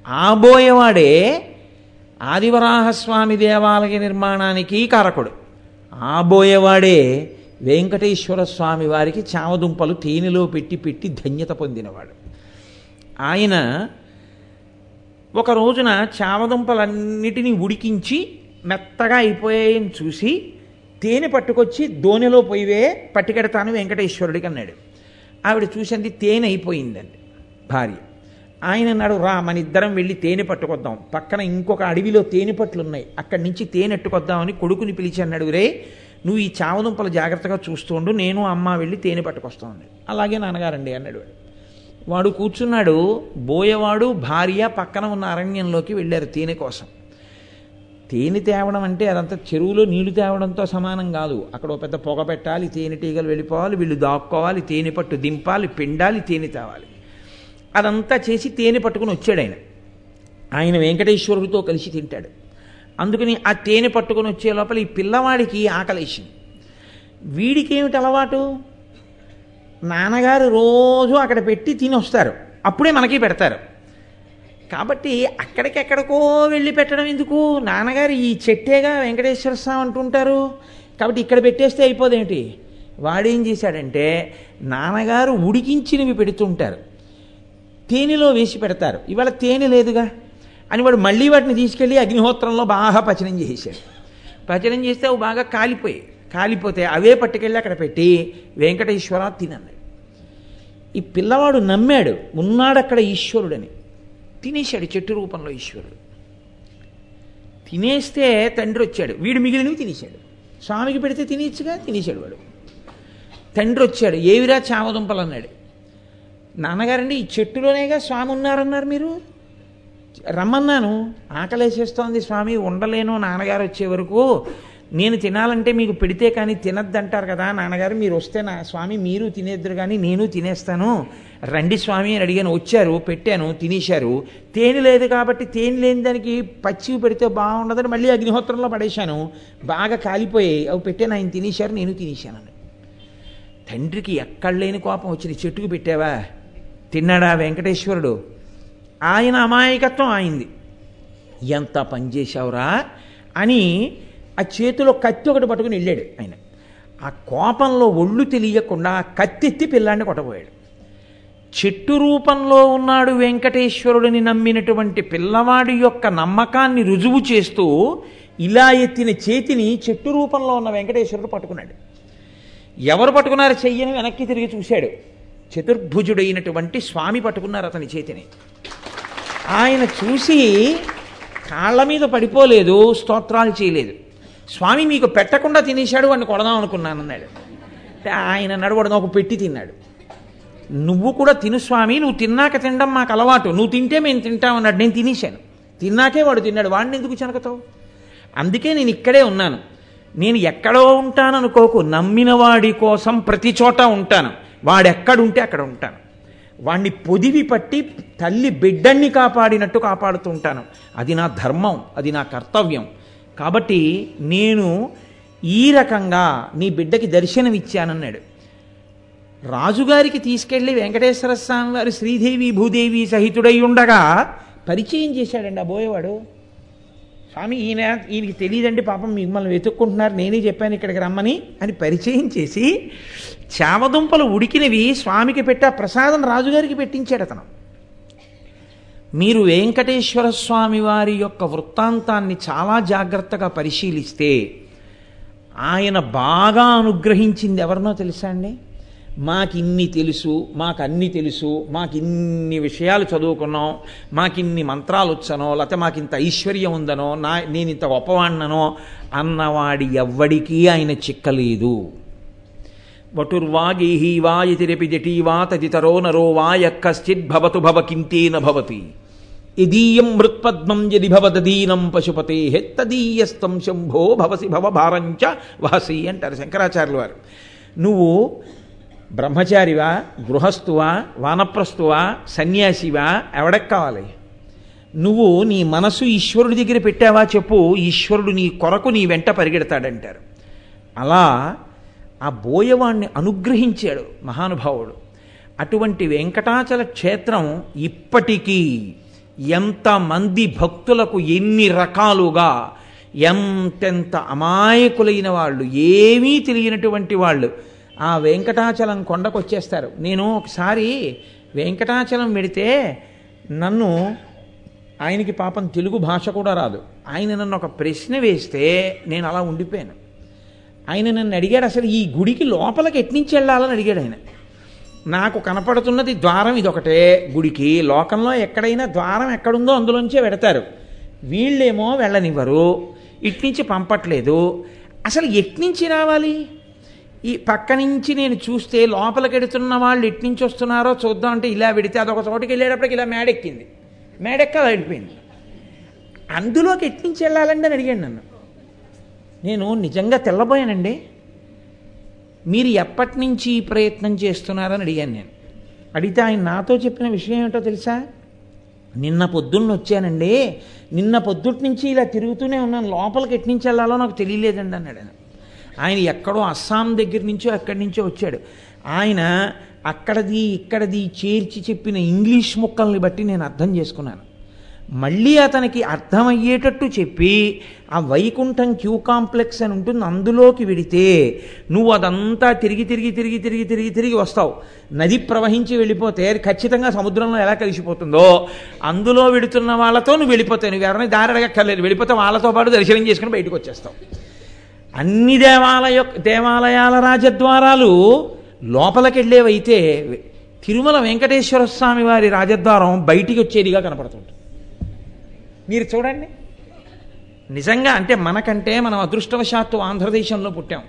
ఆ బోయవాడే ఆదివరాహస్వామి దేవాలయ నిర్మాణానికి కారకుడు. ఆ బోయవాడే వెంకటేశ్వర స్వామి వారికి చామదుంపలు తేనెలో పెట్టి పెట్టి ధన్యత పొందినవాడు. ఆయన ఒక రోజున చామదుంపలన్నిటినీ ఉడికించి మెత్తగా అయిపోయాయని చూసి తేనె పట్టుకొచ్చి దోనెలో పోయివే పట్టుకెడతాను వెంకటేశ్వరుడికి అన్నాడు. ఆవిడ చూసింది తేనె అయిపోయిందండి భార్య. ఆయన అన్నాడు రా మన ఇద్దరం వెళ్ళి తేనె పట్టుకొద్దాం. పక్కన ఇంకొక అడవిలో తేనె పట్లు ఉన్నాయి అక్కడి నుంచి తేనె ఎట్టుకొద్దామని కొడుకుని పిలిచి అన్నాడు రే నువ్వు ఈ చావదుంపలు జాగ్రత్తగా చూస్తుండు నేను అమ్మ వెళ్ళి తేనె పట్టుకొస్తామన్నాడు అలాగే నాన్నగారండి అన్నాడు. వాడు వాడు కూర్చున్నాడు బోయవాడు భార్య పక్కన ఉన్న అరణ్యంలోకి వెళ్ళారు తేనె కోసం. తేనె తేవడం అంటే అదంతా చెరువులో నీళ్ళు తేవడంతో సమానం కాదు. అక్కడ ఒక పెద్ద పొగ పెట్టాలి తేనెటీగలు వెళ్ళిపోవాలి వీళ్ళు దాక్కోవాలి తేనె పట్టు దింపాలి పిండాలి తేనె తేవాలి. అదంతా చేసి తేనె పట్టుకుని వచ్చాడు ఆయన. ఆయన వెంకటేశ్వరుడితో కలిసి తింటాడు. అందుకని ఆ తేనె పట్టుకొని వచ్చే లోపల ఈ పిల్లవాడికి ఆకలేసింది. వీడికి ఏమిటి అలవాటు? నాన్నగారు రోజు అక్కడ పెట్టి తిని వస్తారు అప్పుడే మనకి పెడతారు. కాబట్టి అక్కడికెక్కడికో వెళ్ళి పెట్టడం ఎందుకు? నాన్నగారు ఈ చెట్టేగా వెంకటేశ్వర స్వామి అంటుంటారు. కాబట్టి ఇక్కడ పెట్టేస్తే అయిపోదేమిటి? వాడేం చేశాడంటే నాన్నగారు ఉడికించినవి పెడుతుంటారు. తేనెలో వేసి పెడతారు. ఇవాళ తేనె లేదుగా అని వాడు మళ్ళీ వాటిని తీసుకెళ్ళి అగ్నిహోత్రంలో బాగా పచనం చేశాడు పచనం చేస్తే అవి బాగా కాలిపోయాయి. కాలిపోతే అవే పట్టుకెళ్ళి అక్కడ పెట్టి వెంకటేశ్వర తినండి ఈ పిల్లవాడు నమ్మాడు ఉన్నాడు అక్కడ ఈశ్వరుడని. తినేశాడు చెట్టు రూపంలో ఈశ్వరుడు. తినేస్తే తండ్రి వచ్చాడు. వీడు మిగిలినవి తినేశాడు. స్వామికి పెడితే తినేచ్చుగా తినేశాడు వాడు. తండ్రి వచ్చాడు. ఏవిరా చామదుంపలు అన్నాడు నాన్నగారండి ఈ చెట్టులోనేగా స్వామి ఉన్నారన్నారు మీరు. రమ్మన్నాను. ఆకలేసేస్తోంది స్వామి ఉండలేను. నాన్నగారు వచ్చే వరకు నేను తినాలంటే మీకు పెడితే కానీ తినద్దంటారు కదా నాన్నగారు మీరు వస్తే నా స్వామి మీరు తినేద్దరు కానీ నేను తినేస్తాను. రండి స్వామి అని అడిగాను. వచ్చారు పెట్టాను తినేశారు. తేనె లేదు కాబట్టి తేనె లేని దానికి పచ్చివి పెడితే బాగుండదని మళ్ళీ అగ్నిహోత్రంలో పడేశాను. బాగా కాలిపోయాయి. అవి పెట్టాను ఆయన తినేశారు నేను తినేశాను తండ్రికి ఎక్కడ లేని కోపం వచ్చింది. చెట్టుకు పెట్టావా? తిన్నాడా వెంకటేశ్వరుడు? ఆయన అమాయకత్వం ఆయింది ఎంత పనిచేశావురా అని ఆ చేతిలో కత్తి ఒకటి పట్టుకుని వెళ్ళాడు ఆయన. ఆ కోపంలో ఒళ్ళు తెలియకుండా ఆ కత్తెత్తి పిల్లాన్ని కొట్టబోయాడు. చెట్టు రూపంలో ఉన్నాడు వెంకటేశ్వరుడిని నమ్మినటువంటి పిల్లవాడి యొక్క నమ్మకాన్ని రుజువు చేస్తూ ఇలా ఎత్తిన చేతిని చెట్టు రూపంలో ఉన్న వెంకటేశ్వరుడు పట్టుకున్నాడు. ఎవరు పట్టుకున్నారు చెయ్యని వెనక్కి తిరిగి చూశాడు. చతుర్భుజుడైనటువంటి స్వామి పట్టుకున్నారు అతని చేతిని. ఆయన చూసి కాళ్ళ మీద పడిపోలేదు స్తోత్రాలు చేయలేదు. స్వామి మీకు పెట్టకుండా తినేశాడు వాడిని కొడదాం అనుకున్నాను అన్నాడు. ఆయన నడవడం ఒక పెట్టి తిన్నాడు. నువ్వు కూడా తిను స్వామి నువ్వు తిన్నాక తినడం మాకు అలవాటు. నువ్వు తింటే మేము తింటామన్నాడు నేను తినేశాను. తిన్నాకే వాడు తిన్నాడు. వాడిని ఎందుకు చెనకతావు? అందుకే నేను ఇక్కడే ఉన్నాను. నేను ఎక్కడో ఉంటాను అనుకోకు. నమ్మిన వాడి కోసం ప్రతి చోట ఉంటాను. వాడెక్కడుంటే అక్కడ ఉంటాను. వాణ్ణి పొదివి పట్టి తల్లి బిడ్డన్ని కాపాడినట్టు కాపాడుతూ ఉంటాను. అది నా ధర్మం. అది నా కర్తవ్యం. కాబట్టి నేను ఈ రకంగా నీ బిడ్డకి దర్శనం ఇచ్చానన్నాడు రాజుగారికి తీసుకెళ్ళి వెంకటేశ్వర స్వామి వారు శ్రీదేవి భూదేవి సహితుడై ఉండగా పరిచయం చేశాడండి ఆ బోయేవాడు. స్వామి ఈయన ఈయనకి తెలియదండి పాపం మిమ్మల్ని వెతుక్కుంటున్నారు నేనే చెప్పాను ఇక్కడికి రమ్మని అని పరిచయం చేసి చామదుంపలు ఉడికినవి స్వామికి పెట్టా ప్రసాదం రాజుగారికి పెట్టించాడు అతను. మీరు వెంకటేశ్వర స్వామి వారి యొక్క వృత్తాంతాన్ని చాలా జాగ్రత్తగా పరిశీలిస్తే ఆయన బాగా అనుగ్రహించింది ఎవరినో తెలుసా అండి? మాకిన్ని తెలుసు మాకు అన్ని తెలుసు మాకిన్ని విషయాలు చదువుకున్నాం మాకిన్ని మంత్రాలు వచ్చనో లేకపోతే మాకింత ఐశ్వర్యం ఉందనో నా నేను ఇంత గొప్పవాణ్ణనో అన్నవాడి ఎవ్వడికీ ఆయన చిక్కలేదు. వటుర్వాగేహి వా యతిరపి జటీ వా తదితరో నరో వా యక్కశ్చిద్భవతు భవ కింతేన భవతి. యదీయం మృత్పద్మం యది భవదీనం పశుపతే తదీయస్తం శంభో భవసి భవభారంచ వహసి అంటారు శంకరాచార్యులు వారు. నువ్వు బ్రహ్మచారివా గృహస్థువా వానప్రస్తువా సన్యాసివా ఎవడకు కావాలి? నువ్వు నీ మనసు ఈశ్వరుడి దగ్గర పెట్టావా చెప్పు ఈశ్వరుడు నీ కొరకు నీ వెంట పరిగెడతాడంటారు. అలా ఆ బోయవాణ్ణి అనుగ్రహించాడు మహానుభావుడు. అటువంటి వెంకటాచల క్షేత్రం ఇప్పటికీ ఎంతమంది భక్తులకు ఎన్ని రకాలుగా ఎంతెంత అమాయకులైన వాళ్ళు ఏమీ తెలియనటువంటి వాళ్ళు ఆ వెంకటాచలం కొండకు వచ్చేస్తారు నేను ఒకసారి వెంకటాచలం వెడితే నన్ను ఆయనకి పాపం తెలుగు భాష కూడా రాదు. ఆయన నన్ను ఒక ప్రశ్న వేస్తే నేను అలా ఉండిపోయాను. ఆయన నన్ను అడిగాడు అసలు ఈ గుడికి లోపలికి ఎట్నుంచి వెళ్ళాలని అడిగాడు ఆయన. నాకు కనపడుతున్నది ద్వారం ఇదొకటే. గుడికి లోకంలో ఎక్కడైనా ద్వారం ఎక్కడుందో అందులోంచే పెడతారు. వీళ్ళేమో వెళ్ళనివ్వరు. ఇట్నుంచి పంపట్లేదు. అసలు ఎట్నుంచి రావాలి? ఈ పక్క నుంచి నేను చూస్తే లోపలికి ఎడుతున్న వాళ్ళు ఎట్నుంచి వస్తున్నారో చూద్దాం అంటే ఇలా పెడితే అదొక చోటుకి వెళ్ళేటప్పటికి ఇలా మేడెక్కింది. మేడెక్క వెళ్ళిపోయింది. అందులోకి ఎట్నుంచి వెళ్ళాలండి అని అడిగాను నన్ను. నేను నిజంగా తెల్లబోయానండి? మీరు ఎప్పటి నుంచి ఈ ప్రయత్నం చేస్తున్నారని అడిగాను నేను. అడిగితే ఆయన నాతో చెప్పిన విషయం ఏమిటో తెలుసా? నిన్న పొద్దున్న వచ్చానండి. నిన్న పొద్దుటి నుంచి ఇలా తిరుగుతూనే ఉన్నాను. లోపలికి ఎటు నుంచి వెళ్ళాలో నాకు తెలియలేదండి అన్నాడు ఆయన ఆయన ఎక్కడో అస్సాం దగ్గర నుంచో ఎక్కడి నుంచో వచ్చాడు. ఆయన అక్కడది ఇక్కడది చేర్చి చెప్పిన ఇంగ్లీష్ ముక్కల్ని బట్టి నేను అర్థం చేసుకున్నాను. మళ్ళీ అతనికి అర్థమయ్యేటట్టు చెప్పి ఆ వైకుంఠం క్యూ కాంప్లెక్స్ అని ఉంటుంది అందులోకి వెడితే నువ్వు అదంతా తిరిగి తిరిగి తిరిగి తిరిగి తిరిగి తిరిగి వస్తావు. నది ప్రవహించి వెళ్ళిపోతే ఖచ్చితంగా సముద్రంలో ఎలా కలిసిపోతుందో అందులో వెడుతున్న వాళ్ళతో నువ్వు వెళ్ళిపోతావు నువ్వు ఎవరైనా దారి అడగక్కర్లేదు వెళ్ళిపోతే వాళ్ళతో పాటు దర్శనం చేసుకుని బయటకు వచ్చేస్తావు. అన్ని దేవాలయ దేవాలయాల రాజద్వారాలు లోపలికెళ్ళేవైతే తిరుమల వెంకటేశ్వర స్వామి వారి రాజద్వారం బయటికి వచ్చేదిగా కనపడుతుంది మీరు చూడండి. నిజంగా అంటే మనకంటే మనం అదృష్టవశాత్తు ఆంధ్రదేశంలో పుట్టాం.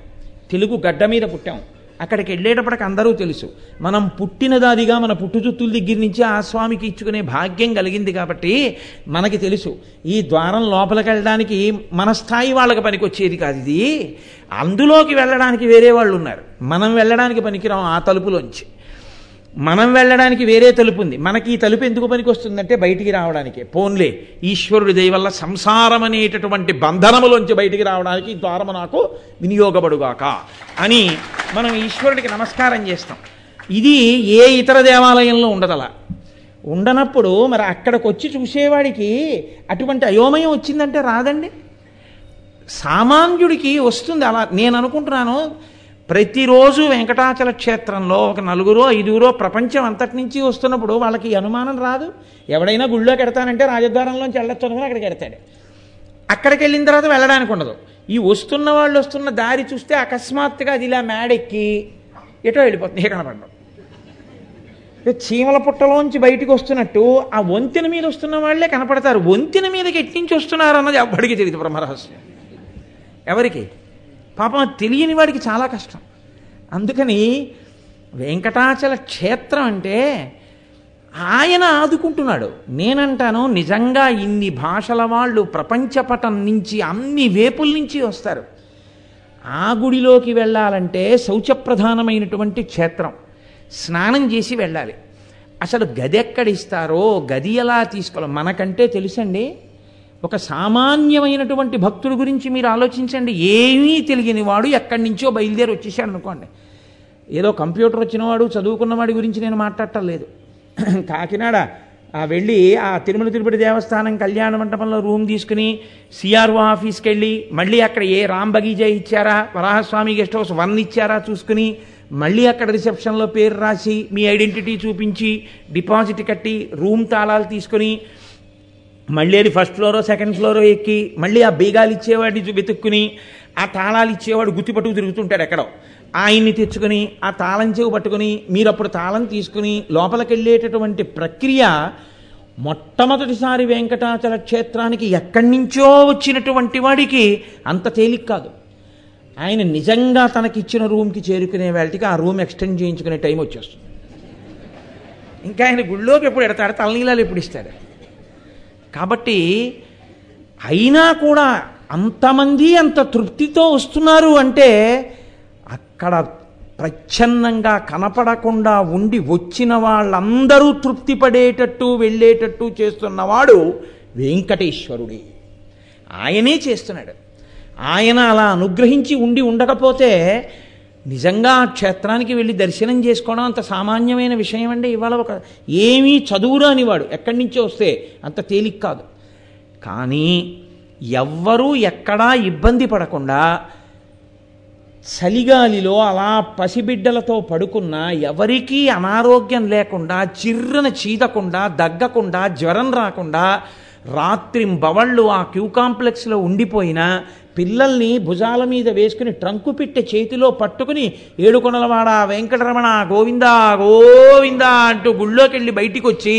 తెలుగు గడ్డ మీద పుట్టాం. అక్కడికి వెళ్ళేటప్పటికి అందరూ తెలుసు. మనం పుట్టినదాదిగా మన పుట్టుచుత్తుల దగ్గర నుంచి ఆ స్వామికి ఇచ్చుకునే భాగ్యం కలిగింది కాబట్టి మనకి తెలుసు. ఈ ద్వారం లోపలికి వెళ్ళడానికి మన స్థాయి వాళ్ళకి పనికొచ్చేది కాదు ఇది. అందులోకి వెళ్ళడానికి వేరే వాళ్ళు ఉన్నారు. మనం వెళ్ళడానికి పనికిరాం ఆ తలుపులోంచి. మనం వెళ్ళడానికి వేరే తలుపు ఉంది. మనకి ఈ తలుపు ఎందుకు పనికి వస్తుందంటే బయటికి రావడానికి. పోన్లే ఈశ్వరుడి దయవల్ల సంసారం అనేటటువంటి బంధనములోంచి బయటికి రావడానికి ఈ ద్వారము నాకు వినియోగపడుగాక అని మనం ఈశ్వరుడికి నమస్కారం చేస్తాం. ఇది ఏ ఇతర దేవాలయంలో ఉండదలా. ఉండనప్పుడు మరి అక్కడికి వచ్చి చూసేవాడికి అటువంటి అయోమయం వచ్చిందంటే రాదండి. సామాన్యుడికి వస్తుంది అలా. నేను అనుకుంటున్నాను ప్రతిరోజు వెంకటాచల క్షేత్రంలో ఒక నలుగురో ఐదుగురో ప్రపంచం అంతటి నుంచి వస్తున్నప్పుడు వాళ్ళకి అనుమానం రాదు. ఎవడైనా గుళ్ళోకి ఎడతానంటే రాజద్వారంలోంచి వెళ్ళొచ్చు అనుకుని అక్కడికి ఎడతాడు అక్కడికి వెళ్ళిన తర్వాత వెళ్ళడానికి ఉండదు. ఈ వస్తున్న వాళ్ళు వస్తున్న దారి చూస్తే అకస్మాత్తుగా అది ఇలా మేడెక్కి ఎటో వెళ్ళిపోతుంది. ఏ కనపడడం. చీమల పుట్టలోంచి బయటికి వస్తున్నట్టు ఆ వంతెన మీద వస్తున్న వాళ్ళే కనపడతారు. వంతెన మీదకి ఎట్టించి వస్తున్నారు అన్నది ఎవ్వడికి తెలియదు బ్రహ్మరహస్యం. ఎవరికి? పాపం తెలియని వాడికి చాలా కష్టం. అందుకని వెంకటాచల క్షేత్రం అంటే ఆయన ఆదుకుంటున్నాడు. నేనంటాను నిజంగా ఇన్ని భాషల వాళ్ళు ప్రపంచపటం నుంచి అన్ని వేపుల నుంచి వస్తారు. ఆ గుడిలోకి వెళ్ళాలంటే శౌచప్రధానమైనటువంటి క్షేత్రం. స్నానం చేసి వెళ్ళాలి. అసలు గది ఎక్కడ ఇస్తారో గది ఎలా తీసుకోవాలో? మనకంటే తెలుసండి? ఒక సామాన్యమైనటువంటి భక్తుడి గురించి మీరు ఆలోచించండి. ఏమీ తెలియని వాడు ఎక్కడి నుంచో బయలుదేరి వచ్చేసాడు అనుకోండి. ఏదో కంప్యూటర్ వచ్చినవాడు చదువుకున్నవాడి గురించి నేను మాట్లాడటం లేదు. [CLEARS THROAT] కాకినాడ వెళ్ళి ఆ తిరుమల తిరుపతి దేవస్థానం కళ్యాణ మండపంలో రూమ్ తీసుకుని సిఆర్ఓ ఆఫీస్కి వెళ్ళి మళ్ళీ అక్కడ ఏ రామ్ బగీజా ఇచ్చారా వరాహస్వామి గెస్ట్ హౌస్ వన్ ఇచ్చారా చూసుకుని మళ్ళీ అక్కడ రిసెప్షన్లో పేరు రాసి మీ ఐడెంటిటీ చూపించి డిపాజిట్ కట్టి రూమ్ తాళాలు తీసుకుని మళ్ళీ అది ఫస్ట్ ఫ్లోరో సెకండ్ ఫ్లోరో ఎక్కి మళ్ళీ ఆ బీగాలు ఇచ్చేవాడిని వెతుక్కుని ఆ తాళాలు ఇచ్చేవాడు గుత్తిపట్టుకు తిరుగుతుంటాడు ఎక్కడో. ఆయన్ని తెచ్చుకుని ఆ తాళం చెవి పట్టుకుని మీరు అప్పుడు తాళం తీసుకుని లోపలికి వెళ్ళేటటువంటి ప్రక్రియ మొట్టమొదటిసారి వెంకటాచల క్షేత్రానికి ఎక్కడి నుంచో వచ్చినటువంటి వాడికి అంత తేలిక కాదు. ఆయన నిజంగా తనకిచ్చిన రూమ్కి చేరుకునే వాళ్ళకి ఆ రూమ్ ఎక్స్టెండ్ చేయించుకునే టైం వచ్చేస్తుంది. ఇంకా ఆయన గుళ్ళోకి ఎప్పుడు ఎడతాడు? తలనీలాలు ఎప్పుడు ఇస్తాడు? కాబట్టి అయినా కూడా అంతమంది అంత తృప్తితో వస్తున్నారు అంటే అక్కడ ప్రచ్ఛన్నంగా కనపడకుండా ఉండి వచ్చిన వాళ్ళందరూ తృప్తి పడేటట్టు వెళ్ళేటట్టు చేస్తున్నవాడు వెంకటేశ్వరుడే. ఆయనే చేస్తున్నాడు. ఆయన అలా అనుగ్రహించి ఉండి ఉండకపోతే నిజంగా ఆ క్షేత్రానికి వెళ్ళి దర్శనం చేసుకోవడం అంత సామాన్యమైన విషయం అండి. ఇవాళ ఒక ఏమీ చదువురాని వాడు ఎక్కడి నుంచో వస్తే అంత తేలిక కాదు. కానీ ఎవ్వరూ ఎక్కడా ఇబ్బంది పడకుండా చలిగాలిలో అలా పసిబిడ్డలతో పడుకున్నా ఎవరికీ అనారోగ్యం లేకుండా చిర్రన చీదకుండా దగ్గకుండా జ్వరం రాకుండా రాత్రింబవళ్ళు ఆ క్యూ కాంప్లెక్స్లో ఉండిపోయినా పిల్లల్ని భుజాల మీద వేసుకుని ట్రంకు పెట్టె చేతిలో పట్టుకుని ఏడుకొండలవాడ వెంకటరమణ గోవిందా గోవిందా అంటూ గుళ్ళోకెళ్ళి బయటికి వచ్చి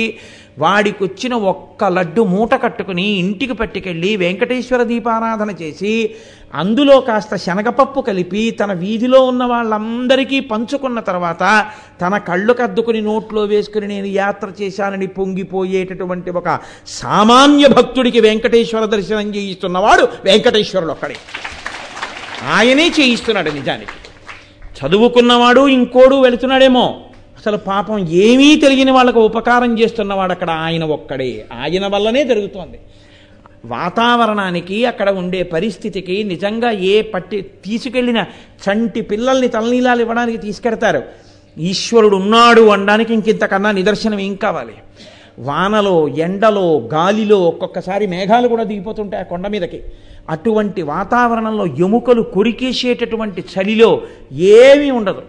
వాడికొచ్చిన ఒక్క లడ్డు మూట కట్టుకుని ఇంటికి పట్టుకెళ్ళి వెంకటేశ్వర దీపారాధన చేసి అందులో కాస్త శనగపప్పు కలిపి తన వీధిలో ఉన్న వాళ్ళందరికీ పంచుకున్న తర్వాత తన కళ్ళు కద్దుకుని నోట్లో వేసుకుని నేను యాత్ర చేశానని పొంగిపోయేటటువంటి ఒక సామాన్య భక్తుడికి వెంకటేశ్వర దర్శనం చేయిస్తున్నవాడు వెంకటేశ్వరుడు ఒక్కడే ఆయనే చేయిస్తున్నాడు నిజానికి. చదువుకున్నవాడు ఇంకోడు వెళుతున్నాడేమో. అసలు పాపం ఏమీ తెలియని వాళ్ళకు ఉపకారం చేస్తున్నవాడు అక్కడ ఆయన ఒక్కడే. ఆయన వల్లనే జరుగుతోంది. వాతావరణానికి అక్కడ ఉండే పరిస్థితికి నిజంగా ఏ పట్టి తీసుకెళ్ళిన చంటి పిల్లల్ని తలనీలాలు ఇవ్వడానికి తీసుకెడతారు. ఈశ్వరుడు ఉన్నాడు అనడానికి ఇంకింతకన్నా నిదర్శనం ఏం కావాలి? వానలో ఎండలో గాలిలో ఒక్కొక్కసారి మేఘాలు కూడా దిగిపోతుంటాయి ఆ కొండ మీదకి. అటువంటి వాతావరణంలో ఎముకలు కొరికేసేటటువంటి చలిలో ఏమీ ఉండదు.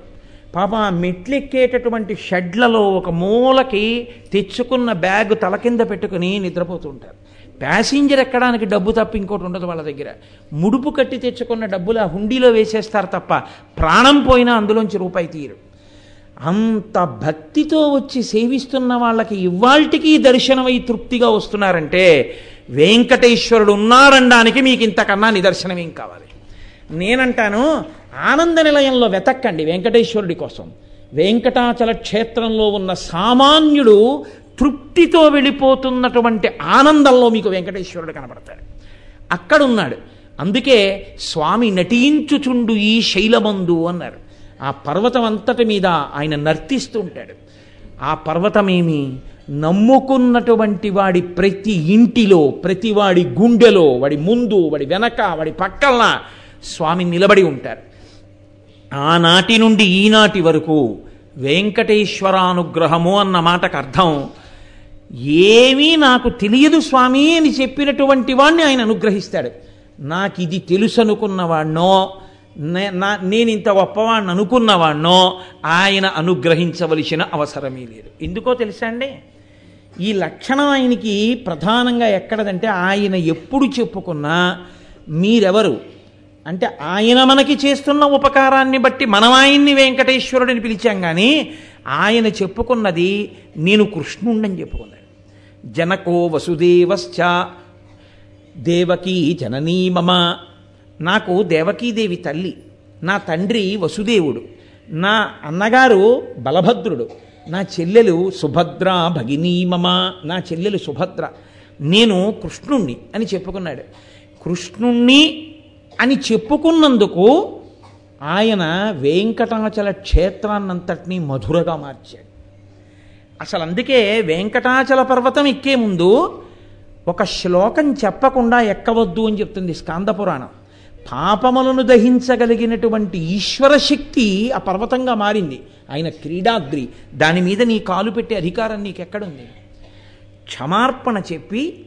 పాప ఆ మెట్లెక్కేటటువంటి షెడ్లలో ఒక మూలకి తెచ్చుకున్న బ్యాగ్ తల కింద పెట్టుకుని నిద్రపోతుంటారు. ప్యాసింజర్ ఎక్కడానికి డబ్బు తప్ప ఇంకోటి ఉండదు వాళ్ళ దగ్గర. ముడుపు కట్టి తెచ్చుకున్న డబ్బులు ఆ హుండీలో వేసేస్తారు తప్ప ప్రాణం పోయినా అందులోంచి రూపాయి తీరు. అంత భక్తితో వచ్చి సేవిస్తున్న వాళ్ళకి ఇవాల్టికి దర్శనమై తృప్తిగా వస్తున్నారంటే వెంకటేశ్వరుడు ఉన్నారనడానికి మీకు ఇంతకన్నా నిదర్శనం ఏం కావాలి? నేనంటాను ఆనంద నిలయంలో వెతక్కండి వెంకటేశ్వరుడి కోసం. వెంకటాచల క్షేత్రంలో ఉన్న సామాన్యుడు తృప్తితో వెళ్ళిపోతున్నటువంటి ఆనందంలో మీకు వెంకటేశ్వరుడు కనబడతాడు. అక్కడున్నాడు. అందుకే స్వామి నటించుచుండు ఈ శైలమందు అన్నారు. ఆ పర్వతం అంతటి మీద ఆయన నర్తిస్తూ ఉంటాడు. ఆ పర్వతమేమి? నమ్ముకున్నటువంటి వాడి ప్రతి ఇంటిలో ప్రతి వాడి గుండెలో వాడి ముందు వాడి వెనక వాడి పక్కన స్వామి నిలబడి ఉంటారు. ఆనాటి నుండి ఈనాటి వరకు వెంకటేశ్వరానుగ్రహము అన్న మాటకు అర్థం ఏమీ నాకు తెలియదు స్వామి అని చెప్పినటువంటి వాణ్ణి ఆయన అనుగ్రహిస్తాడు. నాకు ఇది తెలుసు అనుకున్నవాణ్ణో నే- నా నేను ఇంత గొప్పవాణ్ణి అనుకున్నవాణ్ణో ఆయన అనుగ్రహించవలసిన అవసరమే లేదు. ఎందుకో తెలుసా అండి? ఈ లక్షణం ఆయనకి ప్రధానంగా ఎక్కడదంటే ఆయన ఎప్పుడు చెప్పుకున్నా మీరెవరు? అంటే ఆయన మనకి చేస్తున్న ఉపకారాన్ని బట్టి మనం ఆయన్ని వెంకటేశ్వరుడిని పిలిచాం కానీ ఆయన చెప్పుకున్నది నేను కృష్ణుణ్ణని చెప్పుకున్నాడు జనకో వసుదేవశ్చ దేవకీ జననీ మమ. నాకు దేవకీదేవి తల్లి నా తండ్రి వసుదేవుడు నా అన్నగారు బలభద్రుడు నా చెల్లెలు సుభద్ర భగినీ మమ నా చెల్లెలు సుభద్ర. నేను కృష్ణుణ్ణి అని చెప్పుకున్నాడు. కృష్ణుణ్ణి అని చెప్పుకున్నందుకు ఆయన వెంకటాచల క్షేత్రాన్నంతటినీ మధురగా మార్చాడు. అసలు అందుకే వెంకటాచల పర్వతం ఎక్కే ముందు ఒక శ్లోకం చెప్పకుండా ఎక్కవద్దు అని చెప్తుంది స్కాంద పురాణం. పాపములను దహించగలిగినటువంటి ఈశ్వర శక్తి ఆ పర్వతంగా మారింది. ఆయన క్రీడాగ్రి. దాని మీద నీ కాలు పెట్టే అధికారం నీకెక్కడుంది? క్షమార్పణ చెప్పి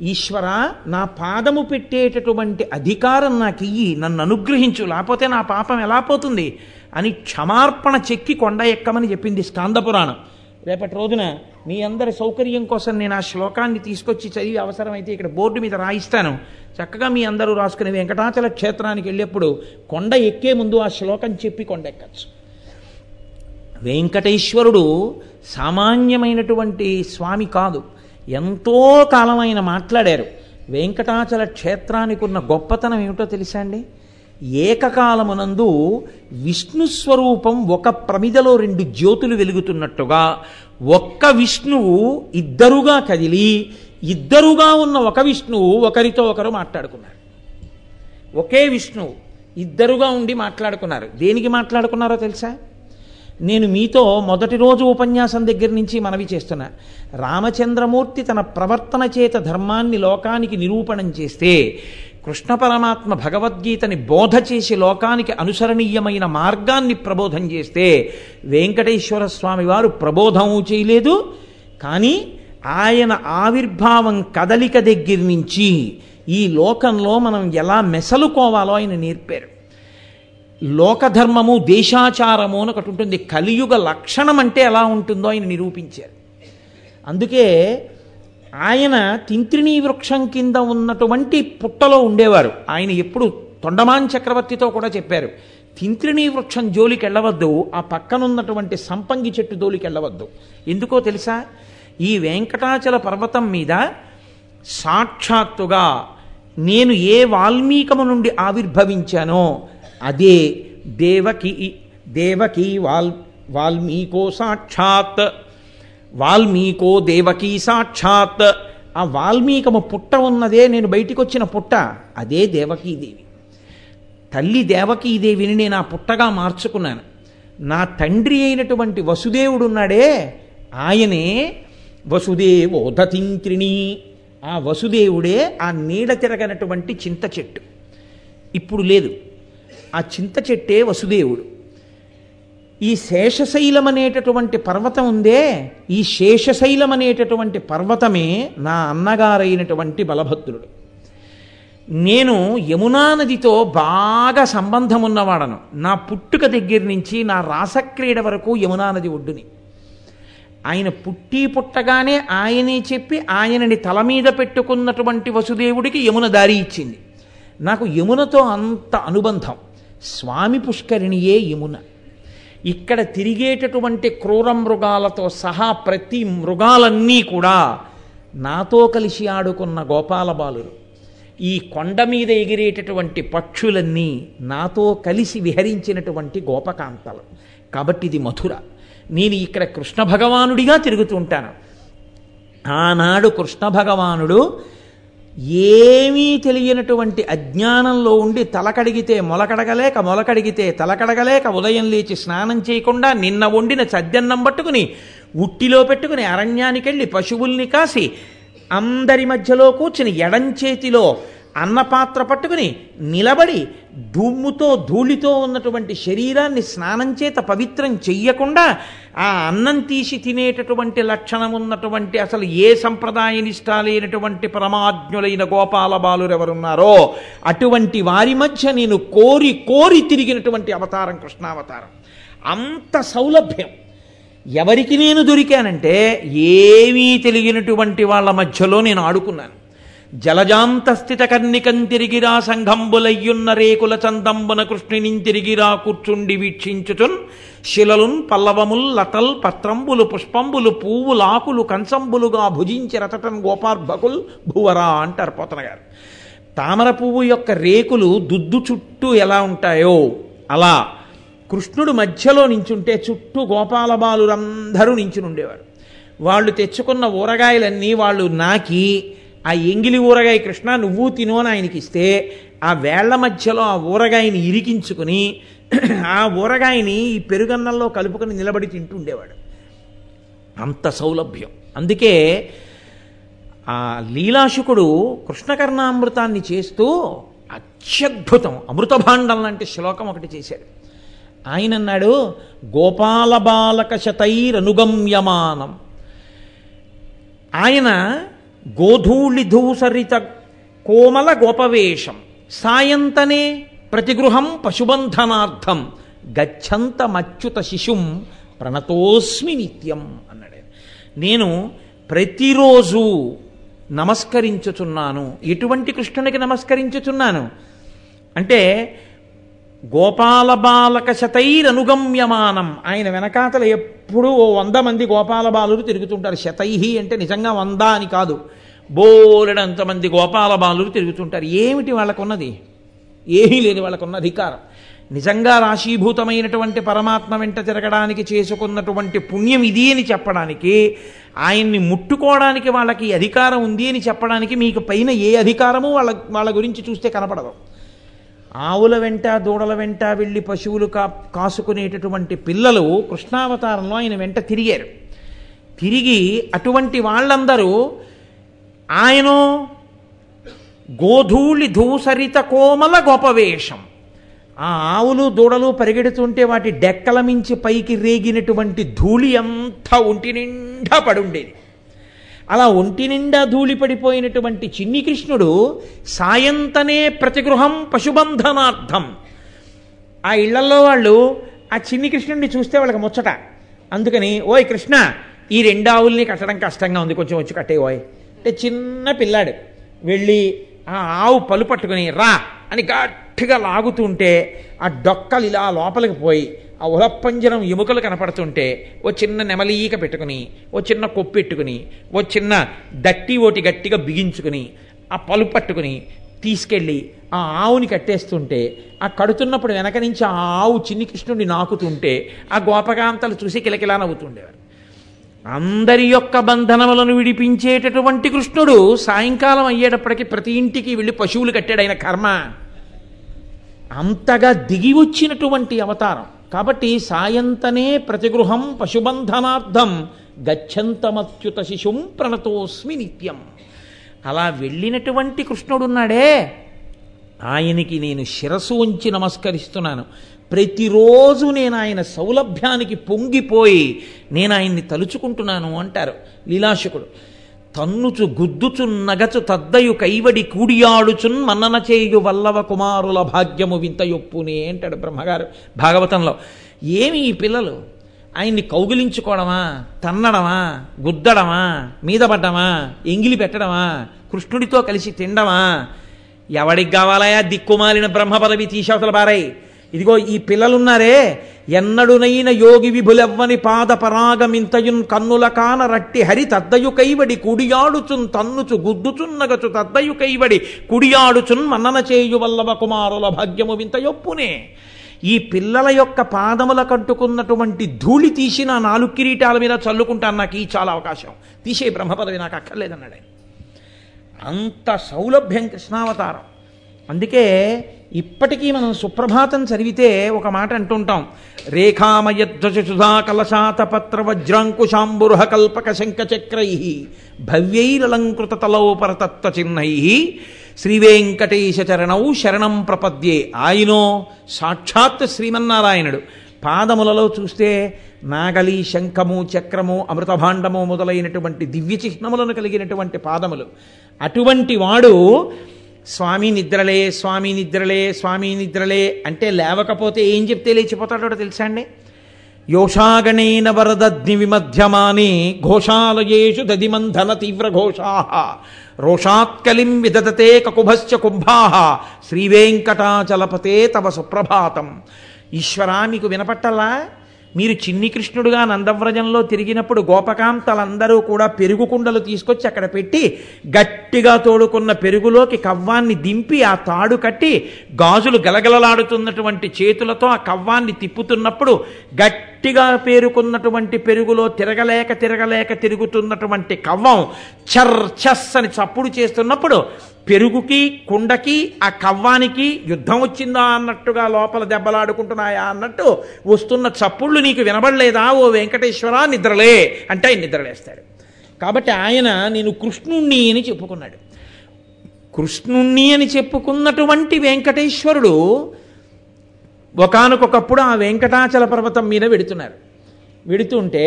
ఈశ్వర నా పాదము పెట్టేటటువంటి అధికారం నాకు ఇయ్యి నన్ను అనుగ్రహించు లేకపోతే నా పాపం ఎలా పోతుంది అని క్షమార్పణ చెక్కి కొండ ఎక్కమని చెప్పింది స్కాంద పురాణం. రేపటి రోజున మీ అందరి సౌకర్యం కోసం నేను ఆ శ్లోకాన్ని తీసుకొచ్చి చదివి అవసరమైతే ఇక్కడ బోర్డు మీద రాయిస్తాను. చక్కగా మీ అందరూ రాసుకుని వెంకటాచల క్షేత్రానికి వెళ్ళేప్పుడు కొండ ఎక్కే ముందు ఆ శ్లోకం చెప్పి కొండ ఎక్కచ్చు. వెంకటేశ్వరుడు సామాన్యమైనటువంటి స్వామి కాదు. ఎంతో కాలం ఆయన మాట్లాడారు. వెంకటాచల క్షేత్రానికి ఉన్న గొప్పతనం ఏమిటో తెలుసా అండి? ఏకకాలమునందు విష్ణు స్వరూపం ఒక ప్రమిదలో రెండు జ్యోతులు వెలుగుతున్నట్టుగా ఒక్క విష్ణువు ఇద్దరుగా కదిలి ఇద్దరుగా ఉన్న ఒక విష్ణువు ఒకరితో ఒకరు మాట్లాడుకున్నారు. ఒకే విష్ణువు ఇద్దరుగా ఉండి మాట్లాడుకున్నారు. దేనికి మాట్లాడుకున్నారో తెలుసా? నేను మీతో మొదటి రోజు ఉపన్యాసం దగ్గర నుంచి మనవి చేస్తున్నా. రామచంద్రమూర్తి తన ప్రవర్తన చేత ధర్మాన్ని లోకానికి నిరూపణం చేస్తే కృష్ణ పరమాత్మ భగవద్గీతని బోధ చేసి లోకానికి అనుసరణీయమైన మార్గాన్ని ప్రబోధం చేస్తే వెంకటేశ్వర స్వామి వారు ప్రబోధము చేయలేదు. కానీ ఆయన ఆవిర్భావం కదలిక దగ్గర నుంచి ఈ లోకంలో మనం ఎలా మెసలుకోవాలో ఆయన నేర్పారు. లోకధర్మము దేశాచారము అని ఒకటి ఉంటుంది. కలియుగ లక్షణం అంటే ఎలా ఉంటుందో ఆయన నిరూపించారు. అందుకే ఆయన తింత్రిణీ వృక్షం కింద ఉన్నటువంటి పుట్టలో ఉండేవారు. ఆయన ఎప్పుడు తొండమాన్ చక్రవర్తితో కూడా చెప్పారు తింత్రిణీ వృక్షం జోలికి వెళ్ళవద్దు ఆ పక్కనున్నటువంటి సంపంగి చెట్టు జోలికి వెళ్ళవద్దు. ఎందుకో తెలుసా? ఈ వెంకటాచల పర్వతం మీద సాక్షాత్తుగా నేను ఏ వాల్మీకము నుండి ఆవిర్భవించానో అదే దేవకి దేవకి వాల్ వాల్మీకో సాక్షాత్. వాల్మీకో దేవకీ సాక్షాత్. ఆ వాల్మీకము పుట్ట ఉన్నదే నేను బయటికి వచ్చిన పుట్ట. అదే దేవకీదేవి. తల్లి దేవకీదేవిని నేను ఆ పుట్టగా మార్చుకున్నాను. నా తండ్రి అయినటువంటి వసుదేవుడు ఉన్నాడే ఆయనే వసుదేవోధతింత్రిణి ఆ వసుదేవుడే ఆ నీడ తిరగనటువంటి చింత చెట్టు. ఇప్పుడు లేదు. ఆ చింత చెట్టే వసుదేవుడు. ఈ శేషశైలం అనేటటువంటి పర్వతం ఉందే ఈ శేషశైలం అనేటటువంటి పర్వతమే నా అన్నగారైనటువంటి బలభద్రుడు. నేను యమునా నదితో బాగా సంబంధం ఉన్నవాడను నా పుట్టుక దగ్గర నుంచి నా రాసక్రీడ వరకు యమునా నది ఒడ్డుని. ఆయన పుట్టి పుట్టగానే ఆయనే చెప్పి ఆయనని తల మీద పెట్టుకున్నటువంటి వసుదేవుడికి యమున దారి ఇచ్చింది. నాకు యమునతో అంత అనుబంధం. స్వామి పుష్కరిణియే యమున. ఇక్కడ తిరిగేటటువంటి క్రూర మృగాలతో సహా ప్రతి మృగాలన్నీ కూడా నాతో కలిసి ఆడుకున్న గోపాలబాలురు ఈ కొండ మీద ఎగిరేటటువంటి పక్షులన్నీ నాతో కలిసి విహరించినటువంటి గోపకాంతలు. కాబట్టి ఇది మధుర. నేను ఇక్కడ కృష్ణ భగవానుడిగా తిరుగుతుంటాను ఆనాడు కృష్ణ భగవానుడు ఏమీ తెలియనటువంటి అజ్ఞానంలో ఉండి తలకడిగితే మొలకడగలేక మొలకడిగితే తలకడగలేక ఉదయం లేచి స్నానం చేయకుండా నిన్న వండిన చద్యన్నం పట్టుకుని ఉట్టిలో పెట్టుకుని అరణ్యానికి వెళ్ళి పశువుల్ని కాసి అందరి మధ్యలో కూర్చుని ఎడంచేతిలో అన్నపాత్ర పట్టుకుని నిలబడి దుమ్ముతో ధూళితో ఉన్నటువంటి శరీరాన్ని స్నానం చేత పవిత్రం చెయ్యకుండా ఆ అన్నం తీసి తినేటటువంటి లక్షణం ఉన్నటువంటి అసలు ఏ సంప్రదాయ నిష్టాలైనటువంటి పరమాజ్ఞులైన గోపాల బాలురు ఎవరున్నారో అటువంటి వారి మధ్య నేను కోరి కోరి తిరిగినటువంటి అవతారం కృష్ణావతారం. అంత సౌలభ్యం. ఎవరికి నేను దొరికానంటే ఏమీ తెలియనటువంటి వాళ్ళ మధ్యలో నేను ఆడుకున్నాను. జలజాంతస్థిత కర్ణికం తిరిగిరా సంఘంబులయ్యున్న రేకుల చందంబున కృష్ణుని తిరిగిరా కూర్చుండి వీక్షించుచున్. శిలలున్ పల్లవముల్ లతల్ పత్రంబులు పుష్పంబులు పువ్వులాకులు కంచంబులుగా భుజించి రతటన్ గోపార్భకుల్ భువరా అంటారు పోతన గారు తామర పువ్వు యొక్క రేకులు దుద్దు చుట్టూ ఎలా ఉంటాయో అలా కృష్ణుడు మధ్యలో నించుంటే చుట్టూ గోపాల బాలురందరూ నించునుండేవారు. వాళ్ళు తెచ్చుకున్న ఊరగాయలన్నీ వాళ్ళు నాకి ఆ ఎంగిలి ఊరగాయ కృష్ణ నువ్వు తిను అని ఆయనకి ఇస్తే ఆ వేళ్ళ మధ్యలో ఆ ఊరగాయని ఇరికించుకుని ఆ ఊరగాయని ఈ పెరుగన్నంలో కలుపుకొని నిలబడి తింటుండేవాడు. అంత సౌలభ్యం. అందుకే ఆ లీలాశుకుడు కృష్ణకర్ణామృతాన్ని చేస్తూ అత్యద్భుతం. అమృతభాండం లాంటి శ్లోకం ఒకటి చేశాడు. ఆయన అన్నాడు గోపాల బాలక శతైరనుగమ్యమానం. ఆయన గోధూళిధూసరిత కోమల గోపవేషం. సాయంతనే ప్రతిగృహం పశుబంధనార్థం. గచ్చంతమచ్యుత శిశుం ప్రణతోస్మి నిత్యం అన్నాడు. నేను ప్రతిరోజు నమస్కరించుచున్నాను. ఎటువంటి కృష్ణునికి నమస్కరించుచున్నాను? అంటే గోపాల బాలక శతైరనుగమ్యమానం ఆయన వెనకాతల ఎప్పుడూ ఓ వంద మంది గోపాల బాలురు తిరుగుతుంటారు. శతైహి అంటే నిజంగా వంద అని కాదు. బోలెడంతమంది గోపాల బాలురు తిరుగుతుంటారు. ఏమిటి వాళ్ళకున్నది? ఏమీ లేదు వాళ్ళకున్న అధికారం. నిజంగా రాశీభూతమైనటువంటి పరమాత్మ వెంట తిరగడానికి చేసుకున్నటువంటి పుణ్యం ఇది అని చెప్పడానికి ఆయన్ని ముట్టుకోవడానికి వాళ్ళకి అధికారం ఉంది అని చెప్పడానికి మీకు పైన ఏ అధికారము వాళ్ళ వాళ్ళ గురించి చూస్తే కనపడదు. ఆవుల వెంట దూడల వెంట వెళ్ళి పశువులు కా కాసుకునేటటువంటి పిల్లలు కృష్ణావతారంలో ఆయన వెంట తిరిగారు. తిరిగి అటువంటి వాళ్ళందరూ ఆయన గోధూళి ధూసరిత కోమల గోపవేషం. ఆ ఆవులు దూడలు పరిగెడుతుంటే వాటి డెక్కల మించి పైకి రేగినటువంటి ధూళి అంతా ఒంటి నిండా పడుండేది అలా ఒంటి నిండా ధూళి పడిపోయినటువంటి చిన్ని కృష్ణుడు సాయంతనే ప్రతిగృహం పశుబంధనార్థం. ఆ ఇళ్ళలో వాళ్ళు ఆ చిన్ని కృష్ణుడిని చూస్తే వాళ్ళకి ముచ్చట. అందుకని ఓయ్ కృష్ణ ఈ రెండు ఆవుల్ని కట్టడం కష్టంగా ఉంది. కొంచెం వచ్చి కట్టే ఓయ్. అంటే చిన్న పిల్లాడు. వెళ్ళి ఆ ఆవు పలు పట్టుకుని రా అని గట్టిగా లాగుతుంటే ఆ డొక్కలు ఇలా లోపలికి పోయి ఆ ఉలప్పంజరం ఎముకలు కనపడుతుంటే ఓ చిన్న నెమలీక పెట్టుకుని ఓ చిన్న కొప్పు పెట్టుకుని ఓ చిన్న దట్టి ఓటి గట్టిగా బిగించుకుని ఆ పలు పట్టుకుని తీసుకెళ్ళి ఆ ఆవుని కట్టేస్తుంటే ఆ కడుతున్నప్పుడు వెనక నుంచి ఆ ఆవు చిన్ని కృష్ణుడిని నాకుతుంటే ఆ గోపకాంతలు చూసి కిలకిలా నవ్వుతుండేవారు. అందరి యొక్క బంధనములను విడిపించేటటువంటి కృష్ణుడు సాయంకాలం అయ్యేటప్పటికి ప్రతి ఇంటికి వెళ్ళి పశువులు కట్టాడు ఆయన కర్మ. అంతగా దిగి వచ్చినటువంటి అవతారం. కాబట్టి సాయంతనే ప్రతిగృహం పశుబంధనార్థం గచ్చంతమత్యుత శిశుం ప్రణతోస్మి నిత్యం. అలా వెళ్ళినటువంటి కృష్ణుడున్నాడే. ఆయనకి నేను శిరసు ఉంచి నమస్కరిస్తున్నాను. ప్రతిరోజు నేను ఆయన సౌలభ్యానికి పొంగిపోయి నేను ఆయన్ని తలుచుకుంటున్నాను అంటారు లీలాశకుడు. తన్నుచు గుద్దుచు నగచు తద్దయు కైవడి కూడియాడుచున్ మన్నన చేయు వల్లవ కుమారుల భాగ్యము వింతయొప్పునే అంటాడు బ్రహ్మగారు భాగవతంలో. ఏమి ఈ పిల్లలు? ఆయన్ని కౌగిలించుకోవడమా? తన్నడమా? గుద్దడమా? మీద పడ్డమా ఎంగిలి పెట్టడమా? కృష్ణుడితో కలిసి తిండమా? ఎవడికి కావాలయా దిక్కుమాలిన బ్రహ్మ పదవి బారై ఇదిగో ఈ పిల్లలున్నారే ఎన్నడునైన యోగి విభులెవ్వని పాద పరాగమింతయున్ కన్నుల కాన రట్టి హరి తద్దయు కైవడి కుడియాడుచున్ తన్నుచు గుద్దుచున్నగచు తద్దయు కైవడి కుడియాడుచున్ మన్నన చేయు వల్లవ కుమారుల భాగ్యము వింత యొప్పునే ఈ పిల్లల యొక్క పాదముల కట్టుకున్నటువంటి ధూళి తీసి నా నాలుగు కిరీటాల మీద చల్లుకుంటాను నాకు ఈ చాలా అవకాశం. తీసే బ్రహ్మపదవి నాకు అక్కర్లేదన్నాడు ఆయన. అంత సౌలభ్యం కృష్ణావతారం. అందుకే ఇప్పటికీ మనం సుప్రభాతం చదివితే ఒక మాట అంటుంటాం. రేఖామయధ్వజ కలశాతపత్ర కలశాత పత్ర వజ్రాంకుశాంబురుహ కల్పక శంఖచక్రై భవ్యైరలంకృత తలోపరతత్వ చిహ్నై శ్రీవేంకటేశ చరణౌ శరణం ప్రపద్యే. ఆయనో సాక్షాత్ శ్రీమన్నారాయణుడు. పాదములలో చూస్తే నాగలి శంఖము చక్రము అమృతభాండము మొదలైనటువంటి దివ్య చిహ్నములను కలిగినటువంటి పాదములు. అటువంటి వాడు స్వామి నిద్రలే స్వామి నిద్రలే స్వామి నిద్రలే అంటే లేవకపోతే ఏం చెప్తే లేచిపోతాడో తెలుసా అండి? యోషాగణేన వరదగ్ని విమధ్యమానే ఘోషాలయేషు దదిమంధన తీవ్ర ఘోషా. రోషాత్కలిం విదదతే కకుభశ్చ కుంభా. శ్రీవేంకటాచలపతే తవ సుప్రభాతం. ఈశ్వరా మీకు వినపట్టలా? మీరు చిన్ని కృష్ణుడుగా నందవ్రజంలో తిరిగినప్పుడు గోపకాంతలందరూ కూడా పెరుగు కుండలు తీసుకొచ్చి అక్కడ పెట్టి గట్టిగా తోడుకున్న పెరుగులోకి కవ్వాన్ని దింపి ఆ తాడు కట్టి గాజులు గలగలలాడుతున్నటువంటి చేతులతో ఆ కవ్వాన్ని తిప్పుతున్నప్పుడు గట్టిగా పేరుకున్నటువంటి పెరుగులో తిరగలేక తిరగలేక తిరుగుతున్నటువంటి కవ్వం చర్చస్ అని చప్పుడు చేస్తున్నప్పుడు పెరుగుకి కుండకి ఆ కవ్వానికి యుద్ధం వచ్చిందా అన్నట్టుగా లోపల దెబ్బలాడుకుంటున్నాయా అన్నట్టు వస్తున్న చప్పుళ్ళు నీకు వినబడలేదా? ఓ వెంకటేశ్వర నిద్రలే అంటే ఆయన నిద్రలేస్తాడు. కాబట్టి ఆయన నేను కృష్ణుణ్ణి అని చెప్పుకున్నాడు. కృష్ణుణ్ణి అని చెప్పుకున్నటువంటి వెంకటేశ్వరుడు ఒకనకొకప్పుడు ఆ వెంకటాచల పర్వతం మీద వెడుతున్నారు. వెడుతుంటే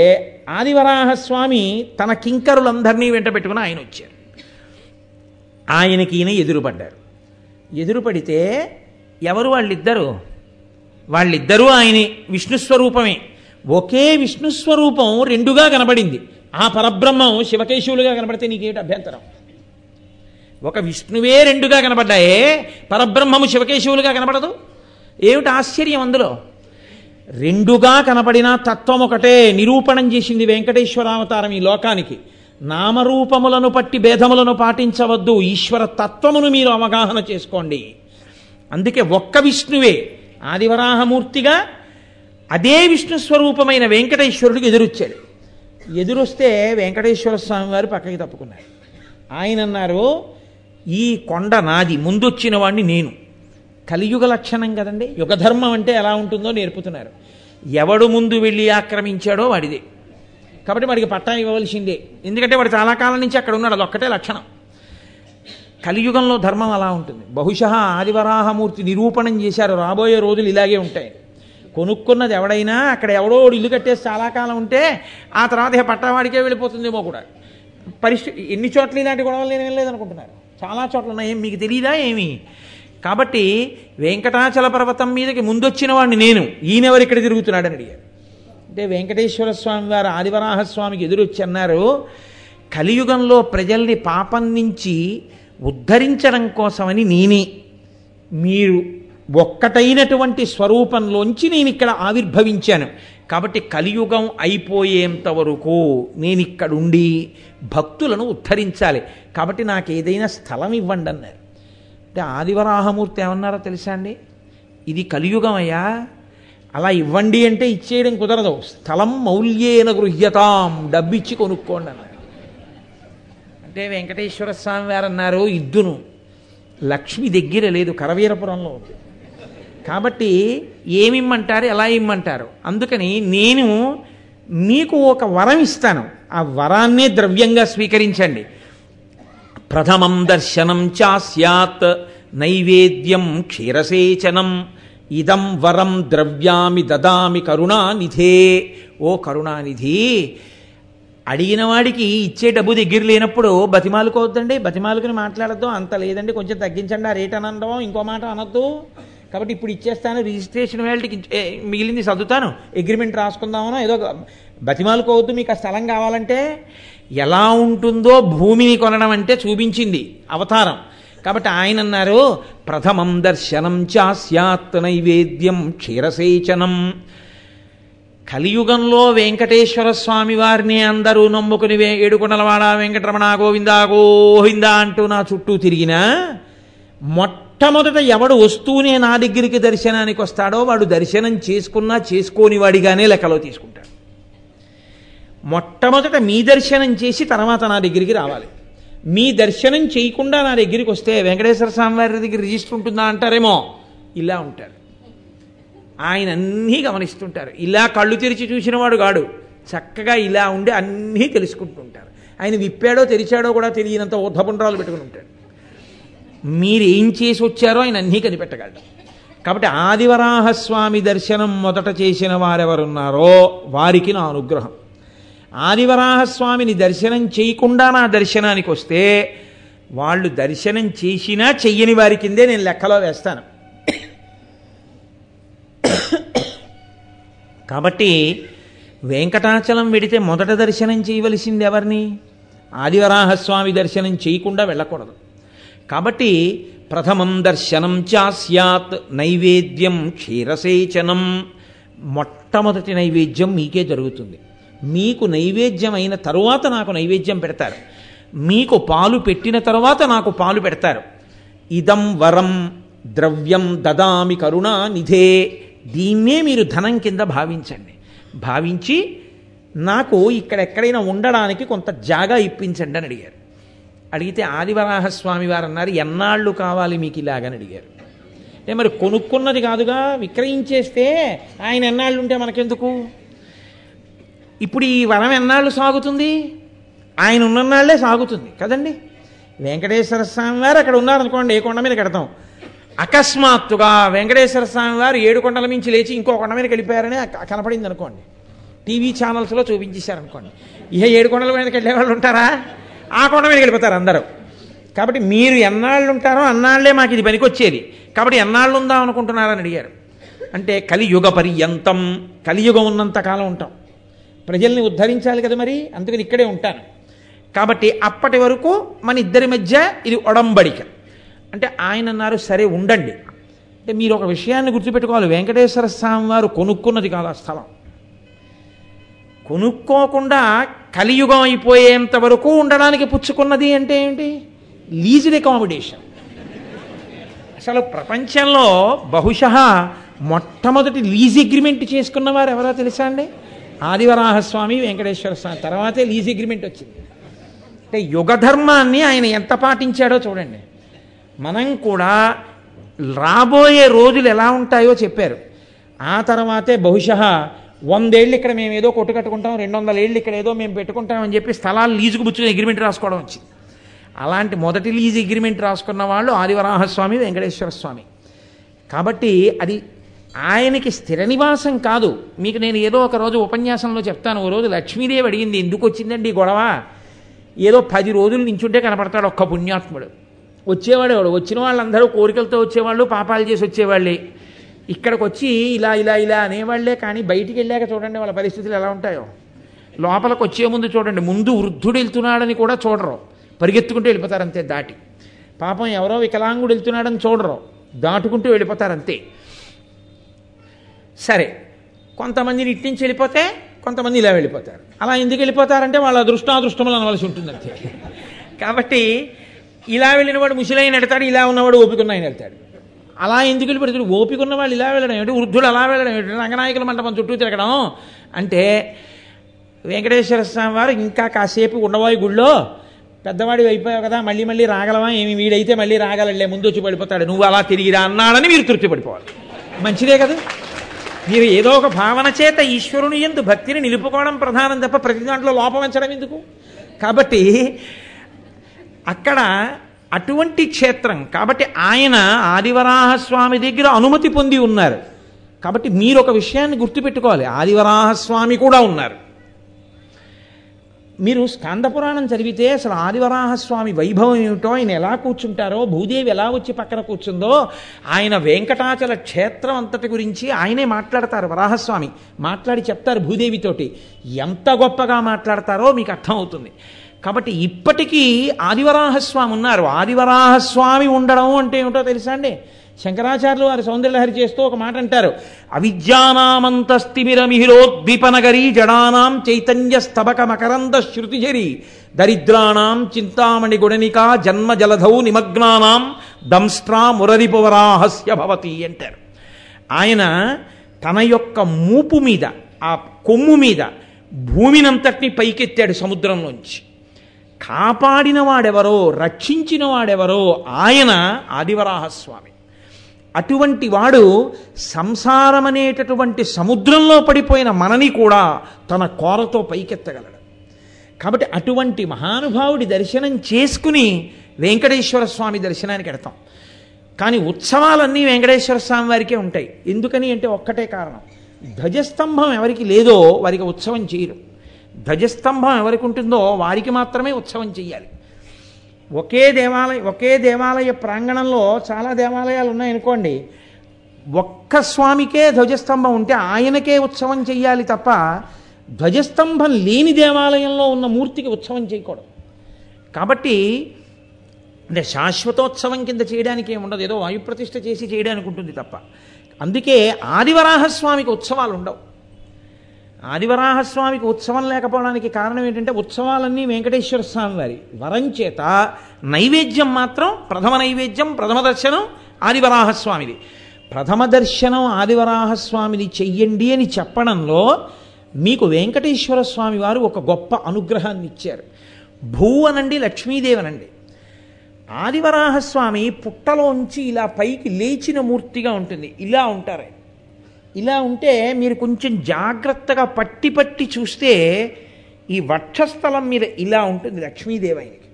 ఆదివరాహస్వామి తన కింకరులందరినీ వెంట పెట్టుకుని ఆయన వచ్చారు. ఆయనకి ఈయన ఎదురుపడ్డారు. ఎదురుపడితే ఎవరు వాళ్ళిద్దరు? వాళ్ళిద్దరూ ఆయనే విష్ణుస్వరూపమే ఒకే విష్ణుస్వరూపం రెండుగా కనబడింది. ఆ పరబ్రహ్మం శివకేశవులుగా కనబడితే నీకేమిటి అభ్యంతరం? ఒక విష్ణువే రెండుగా కనబడ్డాయే పరబ్రహ్మము శివకేశవులుగా కనబడదు? ఏమిటి ఆశ్చర్యం అందులో? రెండుగా కనబడిన తత్వం ఒకటే నిరూపణం చేసింది వెంకటేశ్వరావతారం ఈ లోకానికి. నామరూపములను పట్టి భేదములను పాటించవద్దు. ఈశ్వర తత్వమును మీరు అవగాహన చేసుకోండి. అందుకే ఒక్క విష్ణువే ఆదివరాహమూర్తిగా అదే విష్ణు స్వరూపమైన వెంకటేశ్వరుడికి ఎదురొచ్చాడు. ఎదురొస్తే వెంకటేశ్వర స్వామి వారు పక్కకి తప్పుకున్నారు. ఆయన అన్నారు ఈ కొండ నాది ముందొచ్చిన వాడిని నేను. కలియుగ లక్షణం కదండి. యుగధర్మం అంటే ఎలా ఉంటుందో నేర్పుతున్నారు. ఎవడు ముందు వెళ్ళి ఆక్రమించాడో వాడిదే. కాబట్టి వాడికి పట్టా ఇవ్వవలసిందే. ఎందుకంటే వాడు చాలా కాలం నుంచి అక్కడ ఉన్నాడు. అదొక్కటే లక్షణం. కలియుగంలో ధర్మం అలా ఉంటుంది. బహుశా ఆదివరాహమూర్తి నిరూపణం చేశారు. రాబోయే రోజులు ఇలాగే ఉంటాయి. కొనుక్కున్నది ఎవడైనా అక్కడ ఎవడో ఇల్లు కట్టేసి చాలా కాలం ఉంటే ఆ తర్వాత ఇక పట్టవాడికే వెళ్ళిపోతుందేమో కూడా. పరిస్థితి ఎన్ని చోట్ల ఇలాంటి గొడవలు నేను వెళ్ళలేదనుకుంటున్నారు చాలా చోట్ల ఉన్నాయి. మీకు తెలియదా ఏమి? కాబట్టి వెంకటాచల పర్వతం మీదకి ముందొచ్చిన వాడిని నేను. ఈయనెవరు ఇక్కడ తిరుగుతున్నాడని అడిగారు. అంటే వెంకటేశ్వర స్వామి వారు ఆదివరాహస్వామికి ఎదురొచ్చి అన్నారు కలియుగంలో ప్రజల్ని పాపం నుంచి ఉద్ధరించడం కోసమని నేనే. మీరు ఒక్కటైనటువంటి స్వరూపంలోంచి నేను ఇక్కడ ఆవిర్భవించాను. కాబట్టి కలియుగం అయిపోయేంత వరకు నేను ఇక్కడ ఉండి భక్తులను ఉద్ధరించాలి. కాబట్టి నాకు ఏదైనా స్థలం ఇవ్వండి అన్నారు. అంటే ఆదివరాహమూర్తి ఏమన్నారో తెలుసా అండి? ఇది కలియుగం అయ్యా అలా ఇవ్వండి అంటే ఇచ్చేయడం కుదరదు. స్థలం మౌల్యేన గృహ్యతాం. డబ్బిచ్చి కొనుక్కోండి అన్నారు అంటే వెంకటేశ్వర స్వామి వారు అన్నారు ఇద్దును. లక్ష్మి దగ్గర లేదు కరవీరపురంలో ఉంది. కాబట్టి ఏమిమ్మంటారు ఎలా ఇమ్మంటారు? అందుకని నేను మీకు ఒక వరం ఇస్తాను. ఆ వరాన్నే ద్రవ్యంగా స్వీకరించండి. ప్రథమం దర్శనం చాస్యాత్ నైవేద్యం క్షీరసేచనం. ఇదం వరం ద్రవ్యామి దదామి కరుణానిధే. ఓ కరుణానిధి అడిగిన వాడికి ఇచ్చే డబ్బు దగ్గర లేనప్పుడు బతిమాలుకోవద్దండి బతిమాలుకుని మాట్లాడద్దు అంత లేదండి కొంచెం తగ్గించండి ఆ రేట్ అని అనడం ఇంకో మాట అనొద్దు. కాబట్టి ఇప్పుడు ఇచ్చేస్తాను రిజిస్ట్రేషన్ వేళకి మిగిలింది చదువుతాను అగ్రిమెంట్ రాసుకుందామనో ఏదో బతిమాలుకోవద్దు మీకు ఆ స్థలం కావాలంటే ఎలా ఉంటుందో భూమిని కొనడం అంటే చూపించింది అవతారం. కాబట్టి ఆయన అన్నారు ప్రథమం దర్శనం చాస్యాత్ నైవేద్యం క్షీరసేచనం. కలియుగంలో వెంకటేశ్వర స్వామి వారిని అందరూ నమ్ముకుని వే- ఏడుకొండలవాడ వెంకటరమణ గోవిందా గోవిందా అంటూ నా చుట్టూ తిరిగినా మొట్టమొదట ఎవడు వస్తూనే నా దగ్గరికి దర్శనానికి వస్తాడో వాడు దర్శనం చేసుకున్నా చేసుకోని వాడిగానే లెక్కలో తీసుకుంటాడు. మొట్టమొదట మీ దర్శనం చేసి తర్వాత నా దగ్గరికి రావాలి. మీ దర్శనం చేయకుండా నా దగ్గరికి వస్తే వెంకటేశ్వర స్వామి వారి దగ్గర రిజిస్టర్ ఉంటుందా అంటారేమో? ఇలా ఉంటారు. ఆయన అన్నీ గమనిస్తుంటారు. ఇలా కళ్ళు తెరిచి చూసినవాడు గాడు చక్కగా ఇలా ఉండి అన్నీ తెలుసుకుంటుంటారు. ఆయన విప్పాడో తెరిచాడో కూడా తెలియనంత ఊర్ధపుండ్రాలు పెట్టుకుని ఉంటాడు. మీరు ఏం చేసి వచ్చారో ఆయన అన్నీ కనిపెట్టగలడు. కాబట్టి ఆదివరాహస్వామి దర్శనం మొదట చేసిన వారెవరున్నారో వారికి నా అనుగ్రహం. ఆదివరాహస్వామిని దర్శనం చేయకుండా నా దర్శనానికి వస్తే వాళ్ళు దర్శనం చేసినా చెయ్యని వారి కిందే నేను లెక్కలో వేస్తాను. కాబట్టి వెంకటాచలం వెడితే మొదట దర్శనం చేయవలసింది ఎవరిని? ఆదివరాహస్వామి దర్శనం చేయకుండా వెళ్ళకూడదు. కాబట్టి ప్రథమం దర్శనం చాస్యాత్ నైవేద్యం క్షీరసేచనం. మొట్టమొదటి నైవేద్యం మీకే జరుగుతుంది. మీకు నైవేద్యం అయిన తరువాత నాకు నైవేద్యం పెడతారు. మీకు పాలు పెట్టిన తరువాత నాకు పాలు పెడతారు. ఇదం వరం ద్రవ్యం దదామి కరుణా నిధే. దీన్నే మీరు ధనం కింద భావించండి. భావించి నాకు ఇక్కడ ఎక్కడైనా ఉండడానికి కొంత జాగా ఇప్పించండి అని అడిగారు. అడిగితే ఆదివరాహస్వామి వారు అన్నారు ఎన్నాళ్ళు కావాలి మీకు ఇలాగని అడిగారు. అంటే మరి కొనుక్కున్నది కాదుగా విక్రయించేస్తే ఆయన ఎన్నాళ్ళు ఉంటే మనకెందుకు? ఇప్పుడు ఈ వరం ఎన్నాళ్ళు సాగుతుంది? ఆయన ఉన్ననాళ్ళే సాగుతుంది. కదండి? వెంకటేశ్వర స్వామి వారు అక్కడ ఉన్నారనుకోండి ఏ కొండ మీద కడతాం. అకస్మాత్తుగా వెంకటేశ్వర స్వామి వారు ఏడు కొండల మించి లేచి ఇంకో కొండ మీద వెళ్ళిపోయారని కనపడింది అనుకోండి టీవీ ఛానల్స్లో చూపించేశారనుకోండి. ఇహ ఏడు కొండల మీదకి వెళ్ళే వాళ్ళు ఉంటారా? ఆ కొండ మీదకి వెళ్ళిపోతారు అందరూ. కాబట్టి మీరు ఎన్నాళ్ళు ఉంటారో అన్నాళ్ళే మాకు ఇది పనికొచ్చేది. కాబట్టి ఎన్నాళ్ళు ఉందాం అనుకుంటున్నారని అడిగారు. అంటే కలియుగ పర్యంతం కలియుగం ఉన్నంతకాలం ఉంటాం. ప్రజల్ని ఉద్ధరించాలి కదా మరి? అందుకని ఇక్కడే ఉంటాను. కాబట్టి అప్పటి వరకు మన ఇద్దరి మధ్య ఇది ఒడంబడిక. అంటే ఆయన అన్నారు సరే ఉండండి. అంటే మీరు ఒక విషయాన్ని గుర్తుపెట్టుకోవాలి. వెంకటేశ్వర స్వామి వారు కొనుక్కున్నది కాదు ఆ స్థలం. కొనుక్కోకుండా కలియుగం అయిపోయేంత వరకు ఉండడానికి పుచ్చుకున్నది అంటే ఏంటి? Leased accommodation. అసలు ప్రపంచంలో బహుశా మొట్టమొదటి లీజ్ అగ్రిమెంట్ చేసుకున్నవారు ఎవరో తెలుసా అండి? ఆదివరాహస్వామి వెంకటేశ్వర స్వామి. తర్వాతే లీజ్ అగ్రిమెంట్ వచ్చింది. అంటే యుగధర్మాన్ని ఆయన ఎంత పాటించాడో చూడండి. మనం కూడా రాబోయే రోజులు ఎలా ఉంటాయో చెప్పారు. ఆ తర్వాతే బహుశः వందేళ్ళు ఇక్కడ మేము ఏదో కొట్టు కట్టుకుంటాం రెండు వందల ఏళ్ళు ఇక్కడ ఏదో మేము పెట్టుకుంటాం అని చెప్పి స్థలాలు లీజుకు పుచ్చుకుని అగ్రిమెంట్ రాసుకోవడం వచ్చింది. అలాంటి మొదటి లీజ్ అగ్రిమెంట్ రాసుకున్న వాళ్ళు ఆదివరాహస్వామి వెంకటేశ్వర స్వామి. కాబట్టి అది ఆయనకి స్థిర నివాసం కాదు. మీకు నేను ఏదో ఒక రోజు ఉపన్యాసంలో చెప్తాను. ఓ రోజు లక్ష్మీదేవి అడిగింది ఎందుకు వచ్చిందండి గొడవ? ఏదో పది రోజులు నించుంటే కనపడతాడు ఒక్క పుణ్యాత్ముడు. వచ్చేవాడు ఎవడు? వచ్చిన వాళ్ళందరూ కోరికలతో వచ్చేవాళ్ళు పాపాలు చేసి వచ్చేవాళ్ళే. ఇక్కడికి వచ్చి ఇలా ఇలా ఇలా అనేవాళ్ళే కానీ బయటికి వెళ్ళాక చూడండి వాళ్ళ పరిస్థితులు ఎలా ఉంటాయో. లోపలికి వచ్చే ముందు చూడండి ముందు వృద్ధుడు వెళ్తున్నాడని కూడా చూడరు. పరిగెత్తుకుంటూ వెళ్ళిపోతారంతే దాటి. పాపం ఎవరో వికలాంగుడు వెళ్తున్నాడని చూడరు. దాటుకుంటూ వెళ్ళిపోతారంతే సరే కొంతమందిని ఇట్టించి వెళ్ళిపోతే కొంతమంది ఇలా వెళ్ళిపోతారు. అలా ఎందుకు వెళ్ళిపోతారంటే వాళ్ళ అదృష్టాదృష్టములు అనవలసి ఉంటుంది అంతే. కాబట్టి ఇలా వెళ్ళినవాడు ముసిలైన ముసలైన ఇలా ఉన్నవాడు ఓపిక ఆయన వెళ్తాడు. అలా ఎందుకు వెళ్ళిపోతాడు? ఓపికన్న వాళ్ళు ఇలా వెళ్ళడం ఏమిటి? వృద్ధులు అలా వెళ్ళడం ఏమిటి? రంగనాయకుల మండపం చుట్టూ తిరగడం. అంటే వెంకటేశ్వర స్వామి వారు ఇంకా కాసేపు ఉండబోయే గుళ్ళో పెద్దవాడి అయిపోయావు కదా మళ్ళీ మళ్ళీ రాగలవా? ఏమి వీడైతే మళ్ళీ రాగలలే ముందు వచ్చి పడిపోతాడు. నువ్వు అలా తిరిగిరా అన్నాడని మీరు తృప్తి పడిపోవాలి మంచిదే కదా? మీరు ఏదో ఒక భావన చేత ఈశ్వరుని ఎందు భక్తిని నిలుపుకోవడం ప్రధానం తప్ప ప్రతి దాంట్లో లోపం ఎందుకు? కాబట్టి అక్కడ అటువంటి క్షేత్రం కాబట్టి ఆయన ఆదివరాహస్వామి దగ్గర అనుమతి పొంది ఉన్నారు. కాబట్టి మీరు ఒక విషయాన్ని గుర్తుపెట్టుకోవాలి. ఆదివరాహస్వామి కూడా ఉన్నారు. మీరు స్కాంద పురాణం చదివితే అసలు ఆదివరాహస్వామి వైభవం ఏమిటో ఆయన ఎలా కూర్చుంటారో భూదేవి ఎలా వచ్చి పక్కన కూర్చుందో ఆయన వెంకటాచల క్షేత్రం అంతటి గురించి ఆయనే మాట్లాడతారు వరాహస్వామి. మాట్లాడి చెప్తారు భూదేవితోటి ఎంత గొప్పగా మాట్లాడతారో మీకు అర్థమవుతుంది. కాబట్టి ఇప్పటికీ ఆదివరాహస్వామి ఉన్నారు. ఆదివరాహస్వామి ఉండడం అంటే ఏమిటో తెలుసా అండి? శంకరాచార్యులు వారి సౌందర్యలహరి చేస్తూ ఒక మాట అంటారు. అవిద్యానామంతస్తిమిరమిహిరోద్దీపనగరీ జడానాం చైతన్య స్తబక మకరంద శృతిజరి దరిద్రాణం చింతామణి గుణనికా జన్మ జలధౌ నిమగ్నానాం దంస్ట్రా మురరిపువరాహస్య భవతి అంటారు. ఆయన తన యొక్క మూపు మీద ఆ కొమ్ము మీద భూమినంతటిని పైకెత్తాడు సముద్రంలోంచి. కాపాడిన వాడెవరో రక్షించిన వాడెవరో ఆయన ఆదివరాహస్వామి. అటువంటి వాడు సంసారం అనేటటువంటి సముద్రంలో పడిపోయిన మనని కూడా తన కోరతో పైకెత్తగలడు. కాబట్టి అటువంటి మహానుభావుడి దర్శనం చేసుకుని వెంకటేశ్వర స్వామి దర్శనానికి వెడతాం కానీ ఉత్సవాలన్నీ వెంకటేశ్వర స్వామి వారికే ఉంటాయి. ఎందుకని అంటే ఒక్కటే కారణం. ధ్వజస్తంభం ఎవరికి లేదో వారికి ఉత్సవం చేయరు. ధ్వజస్తంభం ఎవరికి ఉంటుందో వారికి మాత్రమే ఉత్సవం చెయ్యాలి. ఒకే దేవాలయ ఒకే దేవాలయ ప్రాంగణంలో చాలా దేవాలయాలు ఉన్నాయనుకోండి ఒక్క స్వామికే ధ్వజస్తంభం ఉంటే ఆయనకే ఉత్సవం చెయ్యాలి తప్ప ధ్వజస్తంభం లేని దేవాలయంలో ఉన్న మూర్తికి ఉత్సవం చేయకూడదు. కాబట్టి అంటే శాశ్వతోత్సవం కింద చేయడానికి ఏముండదు ఉండదు. ఏదో వాయుప్రతిష్ఠ చేసి చేయడానికి ఉంటుంది తప్ప. అందుకే ఆదివరాహస్వామికి ఉత్సవాలు ఉండవు. ఆదివరాహస్వామికి ఉత్సవం లేకపోవడానికి కారణం ఏంటంటే ఉత్సవాలన్నీ వెంకటేశ్వర స్వామి వారి వరం చేత నైవేద్యం మాత్రం ప్రథమ నైవేద్యం ప్రథమ దర్శనం ఆదివరాహస్వామిది. ప్రథమ దర్శనం ఆదివరాహస్వామిది చెయ్యండి అని చెప్పడంలో మీకు వెంకటేశ్వర స్వామి వారు ఒక గొప్ప అనుగ్రహాన్ని ఇచ్చారు. భూ అనండి లక్ష్మీదేవనండి ఆదివరాహస్వామి పుట్టలోంచి ఇలా పైకి లేచిన మూర్తిగా ఉంటుంది. ఇలా ఉంటారు ఇలా ఉంటే మీరు కొంచెం జాగ్రత్తగా పట్టి పట్టి చూస్తే ఈ వక్షస్థలం మీద ఇలా ఉంటుంది లక్ష్మీదేవి ఆయనకి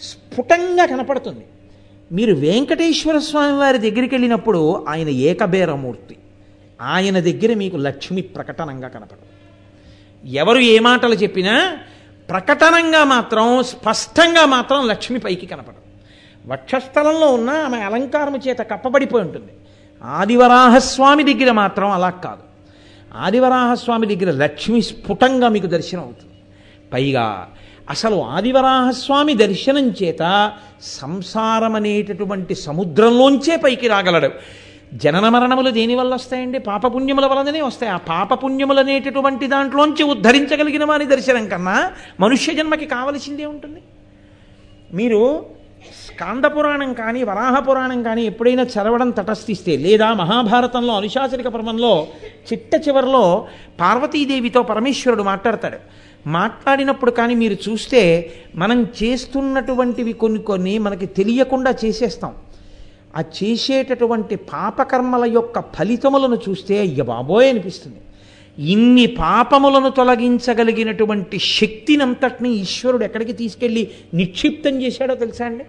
స్ఫుటంగా కనపడుతుంది. మీరు వెంకటేశ్వర స్వామి వారి దగ్గరికి వెళ్ళినప్పుడు ఆయన ఏకబేరమూర్తి. ఆయన దగ్గర మీకు లక్ష్మి ప్రకటనంగా కనపడదు. ఎవరు ఏ మాటలు చెప్పినా ప్రకటనంగా మాత్రం స్పష్టంగా మాత్రం లక్ష్మి పైకి కనపడదు. వక్షస్థలంలో ఉన్న ఆమె అలంకారము చేత కప్పబడిపోయి ఉంటుంది. ఆదివరాహస్వామి దగ్గర మాత్రం అలా కాదు. ఆదివరాహస్వామి దగ్గర లక్ష్మి స్ఫుటంగా మీకు దర్శనం అవుతుంది. పైగా అసలు ఆదివరాహస్వామి దర్శనం చేత సంసారం అనేటటువంటి సముద్రంలోంచే పైకి రాగలడు. జనన మరణములు దేనివల్ల వస్తాయండి? పాపపుణ్యముల వలననే వస్తాయి. ఆ పాపపుణ్యములు అనేటటువంటి దాంట్లోంచి ఉద్ధరించగలిగిన వారి దర్శనం కన్నా మనుష్య జన్మకి కావలసిందే ఉంటుంది. మీరు స్కాంద పురాణం కానీ వరాహ పురాణం కానీ ఎప్పుడైనా చదవడం తటస్థిస్తే లేదా మహాభారతంలో అనుశాసనిక పర్వంలో చిట్ట చివరిలో పార్వతీదేవితో పరమేశ్వరుడు మాట్లాడతాడు. మాట్లాడినప్పుడు కానీ మీరు చూస్తే మనం చేస్తున్నటువంటివి కొన్ని కొన్ని మనకి తెలియకుండా చేసేస్తాం. ఆ చేసేటటువంటి పాపకర్మల యొక్క ఫలితములను చూస్తే అయ్య బాబోయ్ అనిపిస్తుంది. ఇన్ని పాపములను తొలగించగలిగినటువంటి శక్తినంతటిని ఈశ్వరుడు ఎక్కడికి తీసుకెళ్ళి నిక్షిప్తం చేశాడో తెలుసా అండి?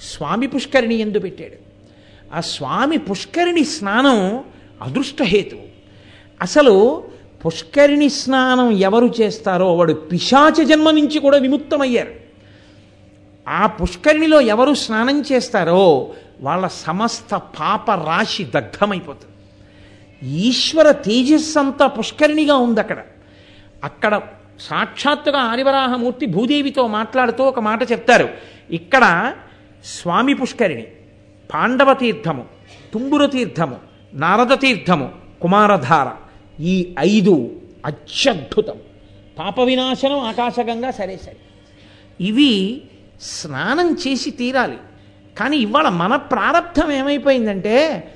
స్వామి పుష్కరిణి ఎందు పెట్టాడు. ఆ స్వామి పుష్కరిణి స్నానం అదృష్టహేతువు అసలు పుష్కరిణి స్నానం ఎవరు చేస్తారో వాడు పిశాచ జన్మ నుంచి కూడా విముక్తమయ్యారు. ఆ పుష్కరిణిలో ఎవరు స్నానం చేస్తారో వాళ్ళ సమస్త పాప రాశి దగ్ధమైపోతుంది. ఈశ్వర తేజస్సు అంతా పుష్కరిణిగా ఉంది అక్కడ. అక్కడ సాక్షాత్తుగా ఆదివరాహమూర్తి భూదేవితో మాట్లాడుతూ ఒక మాట చెప్తారు. ఇక్కడ స్వామి పుష్కరిణి పాండవ తీర్థము తుంబుర తీర్థము నారద తీర్థము కుమారధార ఈ ఐదు అత్యద్భుతం. పాప వినాశనం ఆకాశగంగా సరే సరే. ఇవి స్నానం చేసి తీరాలి. కానీ ఇవాళ మన ప్రారంధం ఏమైపోయిందంటే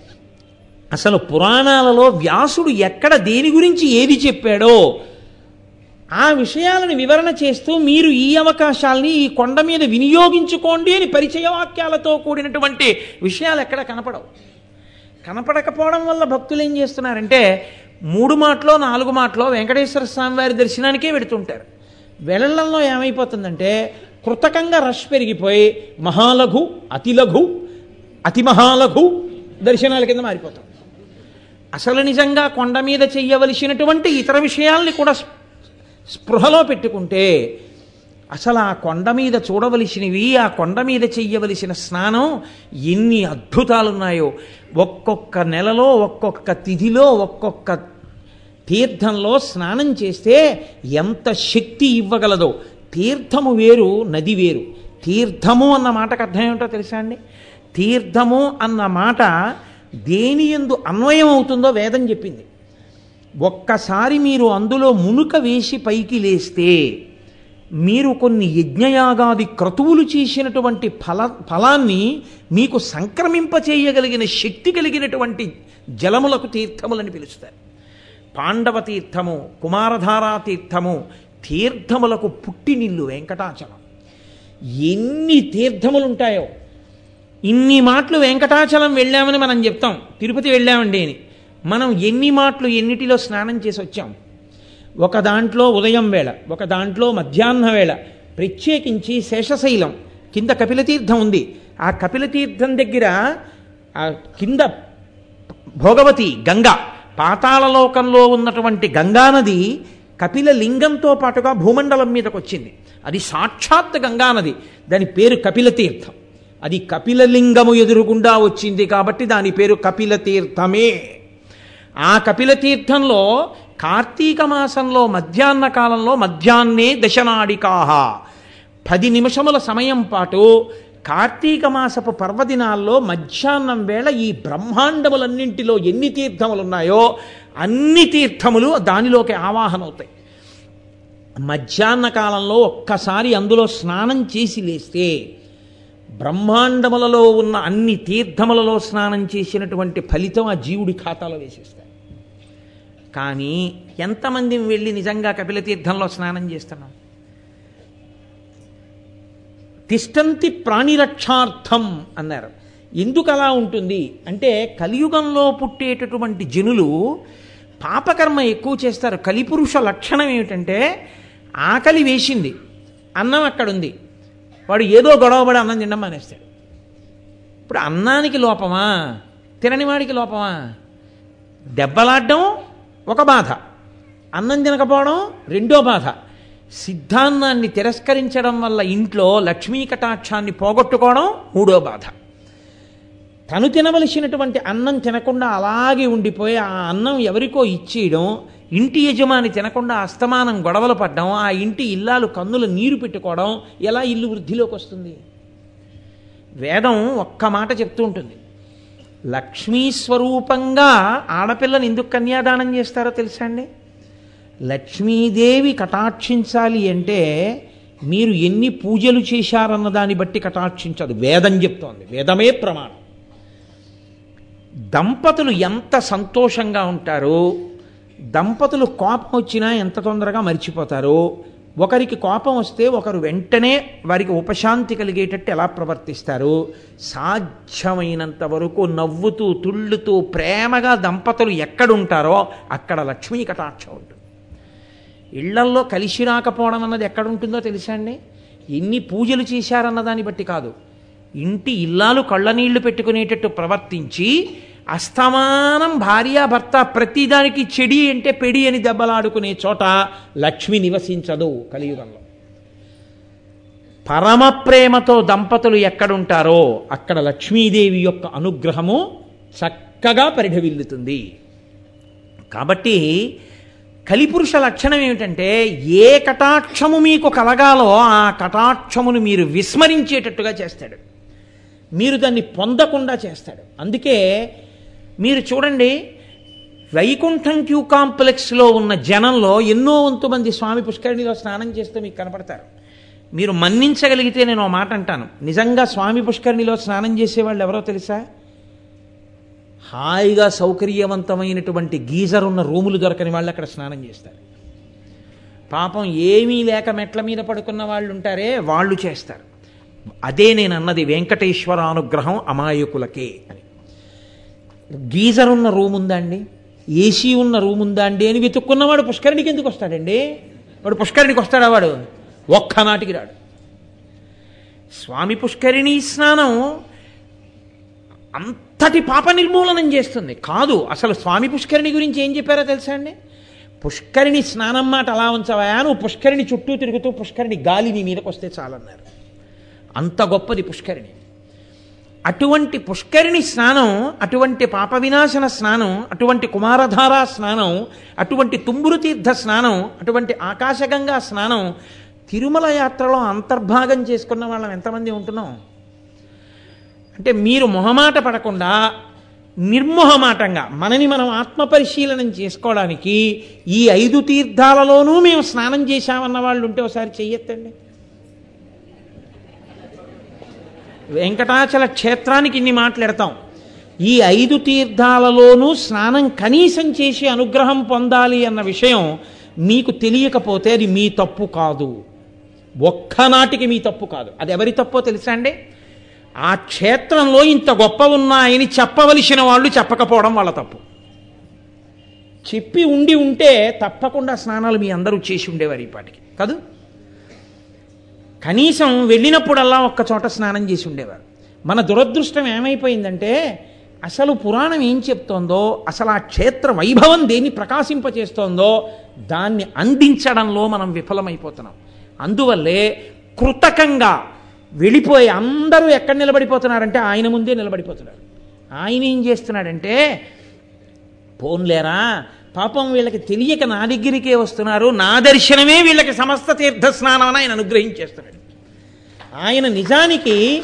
అసలు పురాణాలలో వ్యాసుడు ఎక్కడ దేని గురించి ఏది చెప్పాడో ఆ విషయాలను వివరణ చేస్తూ మీరు ఈ అవకాశాల్ని ఈ కొండ మీద వినియోగించుకోండి అని పరిచయ వాక్యాలతో కూడినటువంటి విషయాలు ఎక్కడ కనపడవు. కనపడకపోవడం వల్ల భక్తులు ఏం చేస్తున్నారంటే మూడు మాటలో నాలుగు మాటలో వెంకటేశ్వర స్వామి వారి దర్శనానికే వెడుతుంటారు. వెళ్ళడంలో ఏమైపోతుందంటే కృతకంగా రష్ పెరిగిపోయి మహాలఘు అతి లఘు అతి మహాలఘు దర్శనాల కింద మారిపోతాం. అసలు నిజంగా కొండ మీద చెయ్యవలసినటువంటి ఇతర విషయాల్ని కూడా స్పృహలో పెట్టుకుంటే అసలు ఆ కొండ మీద చూడవలసినవి ఆ కొండ మీద చెయ్యవలసిన స్నానం ఎన్ని అద్భుతాలున్నాయో. ఒక్కొక్క నెలలో ఒక్కొక్క తిథిలో ఒక్కొక్క తీర్థంలో స్నానం చేస్తే ఎంత శక్తి ఇవ్వగలదో. తీర్థము వేరు నది వేరు. తీర్థము అన్న మాటకు అర్థం ఏమిటో తెలుసా అండి? తీర్థము అన్న మాట దేని ఎందు అన్వయం అవుతుందో వేదం చెప్పింది. ఒక్కసారి మీరు అందులో మునుక వేసి పైకి లేస్తే మీరు కొన్ని యజ్ఞయాగాది క్రతువులు చేసినటువంటి ఫల ఫలాన్ని మీకు సంక్రమింపచేయగలిగిన శక్తి కలిగినటువంటి జలములకు తీర్థములని పిలుస్తారు. పాండవ తీర్థము కుమారధారా తీర్థము తీర్థములకు పుట్టినిల్లు వెంకటాచలం. ఎన్ని తీర్థములు ఉంటాయో ఇన్ని మాటలు వెంకటాచలం వెళ్ళామని మనం చెప్తాం. తిరుపతి వెళ్ళామండి అని. మనం ఎన్ని మాటలు ఎన్నిటిలో స్నానం చేసి వచ్చాం? ఒక దాంట్లో ఉదయం వేళ ఒక దాంట్లో మధ్యాహ్న వేళ ప్రత్యేకించి శేషశైలం కింద కపిలతీర్థం ఉంది. ఆ కపిలతీర్థం దగ్గర ఆ కింద భోగవతి గంగ పాతాళలోకంలో ఉన్నటువంటి గంగానది కపిల లింగంతో పాటుగా భూమండలం మీదకు వచ్చింది అది సాక్షాత్ గంగానది. దాని పేరు కపిలతీర్థం. అది కపిలలింగము ఎదురుగుండా వచ్చింది కాబట్టి దాని పేరు కపిలతీర్థమే. ఆ కపిల తీర్థంలో కార్తీక మాసంలో మధ్యాహ్న కాలంలో మధ్యాహ్నే దశనాడికాహ. పది నిమిషముల సమయం పాటు కార్తీక మాసపు పర్వదినాల్లో మధ్యాహ్నం వేళ ఈ బ్రహ్మాండములన్నింటిలో ఎన్ని తీర్థములు ఉన్నాయో అన్ని తీర్థములు దానిలోకి ఆవాహనవుతాయి. మధ్యాహ్న కాలంలో ఒక్కసారి అందులో స్నానం చేసి లేస్తే బ్రహ్మాండములలో ఉన్న అన్ని తీర్థములలో స్నానం చేసినటువంటి ఫలితం ఆ జీవుడి ఖాతాలో వేసేస్తారు కానీ ఎంతమంది వెళ్ళి నిజంగా కపిల తీర్థంలో స్నానం చేస్తున్నాం? తిష్టంతి ప్రాణిరక్షార్థం అన్నారు. ఎందుకు అలా ఉంటుంది? అంటే కలియుగంలో పుట్టేటటువంటి జనులు పాపకర్మ ఎక్కువ చేస్తారు. కలిపురుష లక్షణం ఏమిటంటే ఆకలి వేసింది అన్నం అక్కడుంది. వాడు ఏదో గొడవబడి అన్నం తినడం మానేస్తాడు. ఇప్పుడు అన్నానికి లోపమా? తినని వాడికి లోపమా? దెబ్బలాడడం ఒక బాధ. అన్నం తినకపోవడం రెండో బాధ. సిద్ధాన్నాన్ని తిరస్కరించడం వల్ల ఇంట్లో లక్ష్మీ కటాక్షాన్ని పోగొట్టుకోవడం మూడో బాధ. తను తినవలసినటువంటి అన్నం తినకుండా అలాగే ఉండిపోయి ఆ అన్నం ఎవరికో ఇచ్చేయడం ఇంటి యజమాని తినకుండా అస్తమానం గొడవలు పడ్డం ఆ ఇంటి ఇల్లాలు కన్నుల నీరు పెట్టుకోవడం ఎలా ఇల్లు వృద్ధిలోకి వస్తుంది? వేదం ఒక్క మాట చెప్తూ ఉంటుంది. లక్ష్మీ స్వరూపంగా ఆడపిల్లని ఎందుకు కన్యాదానం చేస్తారో తెలుసా అండి? లక్ష్మీదేవి కటాక్షించాలి అంటే మీరు ఎన్ని పూజలు చేశారన్న దాన్ని బట్టి కటాక్షించదు వేదం చెప్తోంది. వేదమే ప్రమాణం. దంపతులు ఎంత సంతోషంగా ఉంటారో దంపతులు కోపం వచ్చినా ఎంత తొందరగా మర్చిపోతారో ఒకరికి కోపం వస్తే ఒకరు వెంటనే వారికి ఉపశాంతి కలిగేటట్టు ఎలా ప్రవర్తిస్తారు? సాధ్యమైనంత వరకు నవ్వుతూ తుళ్ళుతూ ప్రేమగా దంపతులు ఎక్కడుంటారో అక్కడ లక్ష్మీ కటాక్షం ఉంటుంది. ఇళ్ళల్లో కలిసి రాకపోవడం అన్నది ఎక్కడుంటుందో తెలుసా అండి? ఎన్ని పూజలు చేశారన్న దాన్ని బట్టి కాదు. ఇంటి ఇల్లాలు కళ్ళనీళ్ళు పెట్టుకునేటట్టు ప్రవర్తించి అస్తమానం భార్యాభర్త ప్రతిదానికి చెడి అంటే పెడి అని దెబ్బలాడుకునే చోట లక్ష్మి నివసించదు కలియుగంలో. పరమ ప్రేమతో దంపతులు ఎక్కడుంటారో అక్కడ లక్ష్మీదేవి యొక్క అనుగ్రహము చక్కగా పరిఢవిల్లుతుంది కాబట్టి కలిపురుష లక్షణం ఏమిటంటే ఏ కటాక్షము మీకు కలగాలో ఆ కటాక్షమును మీరు విస్మరించేటట్టుగా చేస్తాడు. మీరు దాన్ని పొందకుండా చేస్తాడు. అందుకే మీరు చూడండి వైకుంఠం క్యూ కాంప్లెక్స్లో ఉన్న జనంలో ఎన్నో వంతు మంది స్వామి పుష్కరిణిలో స్నానం చేస్తూ మీకు కనపడతారు. మీరు మన్నించగలిగితే నేను ఒక మాట అంటాను. నిజంగా స్వామి పుష్కరిణిలో స్నానం చేసేవాళ్ళు ఎవరో తెలుసా? హాయిగా సౌకర్యవంతమైనటువంటి గీజర్ ఉన్న రూములు దొరకని వాళ్ళు అక్కడ స్నానం చేస్తారు. పాపం ఏమీ లేక మెట్ల మీద పడుకున్న వాళ్ళు ఉంటారే వాళ్ళు చేస్తారు. అదే నేను అన్నది వెంకటేశ్వర అనుగ్రహం అమాయకులకే అని. గీజర్ ఉన్న రూమ్ ఉందా అండి ఏసీ ఉన్న రూమ్ ఉందా అండి అని వెతుక్కున్నవాడు పుష్కరిణికి ఎందుకు వస్తాడండి? వాడు పుష్కరిణికి వస్తాడా వాడు? ఒక్క నాటికి రాడు. స్వామి పుష్కరిణి స్నానం అంతటి పాప నిర్మూలనం చేస్తుంది. కాదు అసలు స్వామి పుష్కరిణి గురించి ఏం చెప్పారో తెలుసా అండి? పుష్కరిణి స్నానం మాట అలా ఉంచవా నువ్వు పుష్కరిణి చుట్టూ తిరుగుతూ పుష్కరిణి గాలి నీ మీదకి వస్తే చాలన్నారు. అంత గొప్పది పుష్కరిణి. అటువంటి పుష్కరిణి స్నానం అటువంటి పాప వినాశన స్నానం అటువంటి కుమారధారా స్నానం అటువంటి తుంబురు తీర్థ స్నానం అటువంటి ఆకాశగంగా స్నానం తిరుమల యాత్రలో అంతర్భాగం చేసుకున్న వాళ్ళం ఎంతమంది ఉంటున్నాం? అంటే మీరు మొహమాట పడకుండా నిర్మోహమాటంగా మనని మనం ఆత్మపరిశీలనం చేసుకోవడానికి ఈ ఐదు తీర్థాలలోనూ మేము స్నానం చేశామన్న వాళ్ళు ఉంటే ఒకసారి చెయ్యొద్దండి వెంకటాచల క్షేత్రానికి ఇన్ని మాట్లాడతాం. ఈ ఐదు తీర్థాలలోనూ స్నానం కనీసం చేసి అనుగ్రహం పొందాలి అన్న విషయం మీకు తెలియకపోతే అది మీ తప్పు కాదు. ఒక్కనాటికి మీ తప్పు కాదు. అది ఎవరి తప్పో తెలుసా అండి? ఆ క్షేత్రంలో ఇంత గొప్ప ఉన్నాయని చెప్పవలసిన వాళ్ళు చెప్పకపోవడం వాళ్ళ తప్పు. చెప్పి ఉండి ఉంటే తప్పకుండా స్నానాలు మీ అందరూ చేసి ఉండేవారు ఈ పాటికి. కాదు? కనీసం వెళ్ళినప్పుడల్లా ఒక్క చోట స్నానం చేసి ఉండేవారు. మన దురదృష్టం ఏమైపోయిందంటే అసలు పురాణం ఏం చెప్తోందో అసలు ఆ క్షేత్ర వైభవం దేన్ని ప్రకాశింపచేస్తోందో దాన్ని అందించడంలో మనం విఫలమైపోతున్నాం. అందువల్లే కృతకంగా వెళ్ళిపోయి అందరూ ఎక్కడ నిలబడిపోతున్నారంటే ఆయన ముందే నిలబడిపోతున్నారు. ఆయన ఏం చేస్తున్నాడంటే పోన్లేరా పాపం వీళ్ళకి తెలియక నా దగ్గరికే వస్తున్నారు. నా దర్శనమే వీళ్ళకి సమస్త తీర్థ స్నానం అని ఆయన అనుగ్రహించేస్తున్నాడు. ఆయన నిజానికి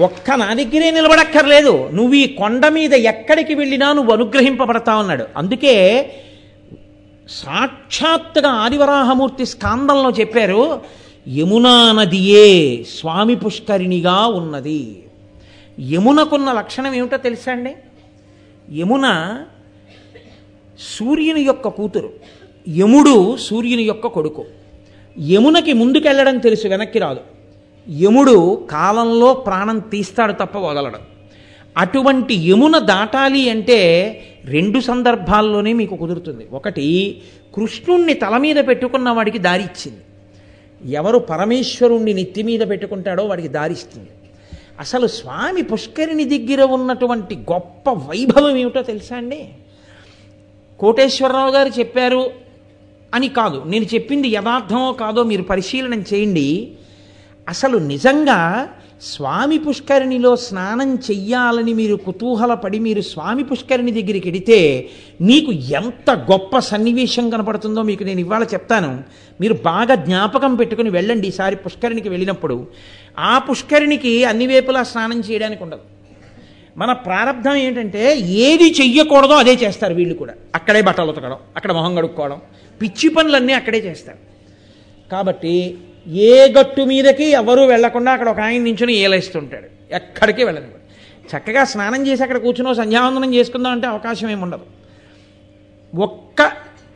ఒక్క నా దగ్గరే నిలబడక్కర్లేదు. నువ్వు ఈ కొండ మీద ఎక్కడికి వెళ్ళినా నువ్వు అనుగ్రహింపబడతా ఉన్నాడు. అందుకే సాక్షాత్తుగా ఆదివరాహమూర్తి స్కాందంలో చెప్పారు యమునా నదియే స్వామి పుష్కరిణిగా ఉన్నది. యమునకున్న లక్షణం ఏమిటో తెలుసా అండి? యమున సూర్యుని యొక్క కూతురు. యముడు సూర్యుని యొక్క కొడుకు. యమునకి ముందుకెళ్ళడం తెలుసు వెనక్కి రాదు. యముడు కాలంలో ప్రాణం తీస్తాడు తప్ప వదలడు. అటువంటి యమున దాటాలి అంటే రెండు సందర్భాల్లోనే మీకు కుదురుతుంది. ఒకటి కృష్ణుణ్ణి తల మీద పెట్టుకున్న వాడికి దారి ఇచ్చింది. ఎవరు పరమేశ్వరుణ్ణి నెత్తి మీద పెట్టుకుంటాడో వాడికి దారిస్తుంది అసలు స్వామి పుష్కరిణి దగ్గర ఉన్నటువంటి గొప్ప వైభవం ఏమిటో తెలుసా అండి? కోటేశ్వరరావు గారు చెప్పారు అని కాదు. నేను చెప్పింది యథార్థమో కాదో మీరు పరిశీలన చేయండి. అసలు నిజంగా స్వామి పుష్కరిణిలో స్నానం చెయ్యాలని మీరు కుతూహలపడి మీరు స్వామి పుష్కరిణి దగ్గరికి వెడితే మీకు ఎంత గొప్ప సన్నివేశం కనపడుతుందో మీకు నేను ఇవాళ చెప్తాను. మీరు బాగా జ్ఞాపకం పెట్టుకుని వెళ్ళండి ఈసారి పుష్కరిణికి వెళ్ళినప్పుడు. ఆ పుష్కరిణికి అన్ని వేపులా స్నానం చేయడానికి ఉండదు. మన ప్రారంధం ఏంటంటే ఏది చెయ్యకూడదో అదే చేస్తారు వీళ్ళు కూడా. అక్కడే బట్టలు ఉతకడం అక్కడ మొహం కడుక్కోవడం పిచ్చి పనులన్నీ అక్కడే చేస్తారు. కాబట్టి ఏ గట్టు మీదకి ఎవరూ వెళ్ళకుండా అక్కడ ఒక ఆయన నించుని ఏలేస్తుంటాడు. ఎక్కడికి వెళ్ళదు చక్కగా స్నానం చేసి అక్కడ కూర్చుని సంధ్యావందనం చేసుకుందాం అంటే అవకాశం ఏమి ఉండదు. ఒక్క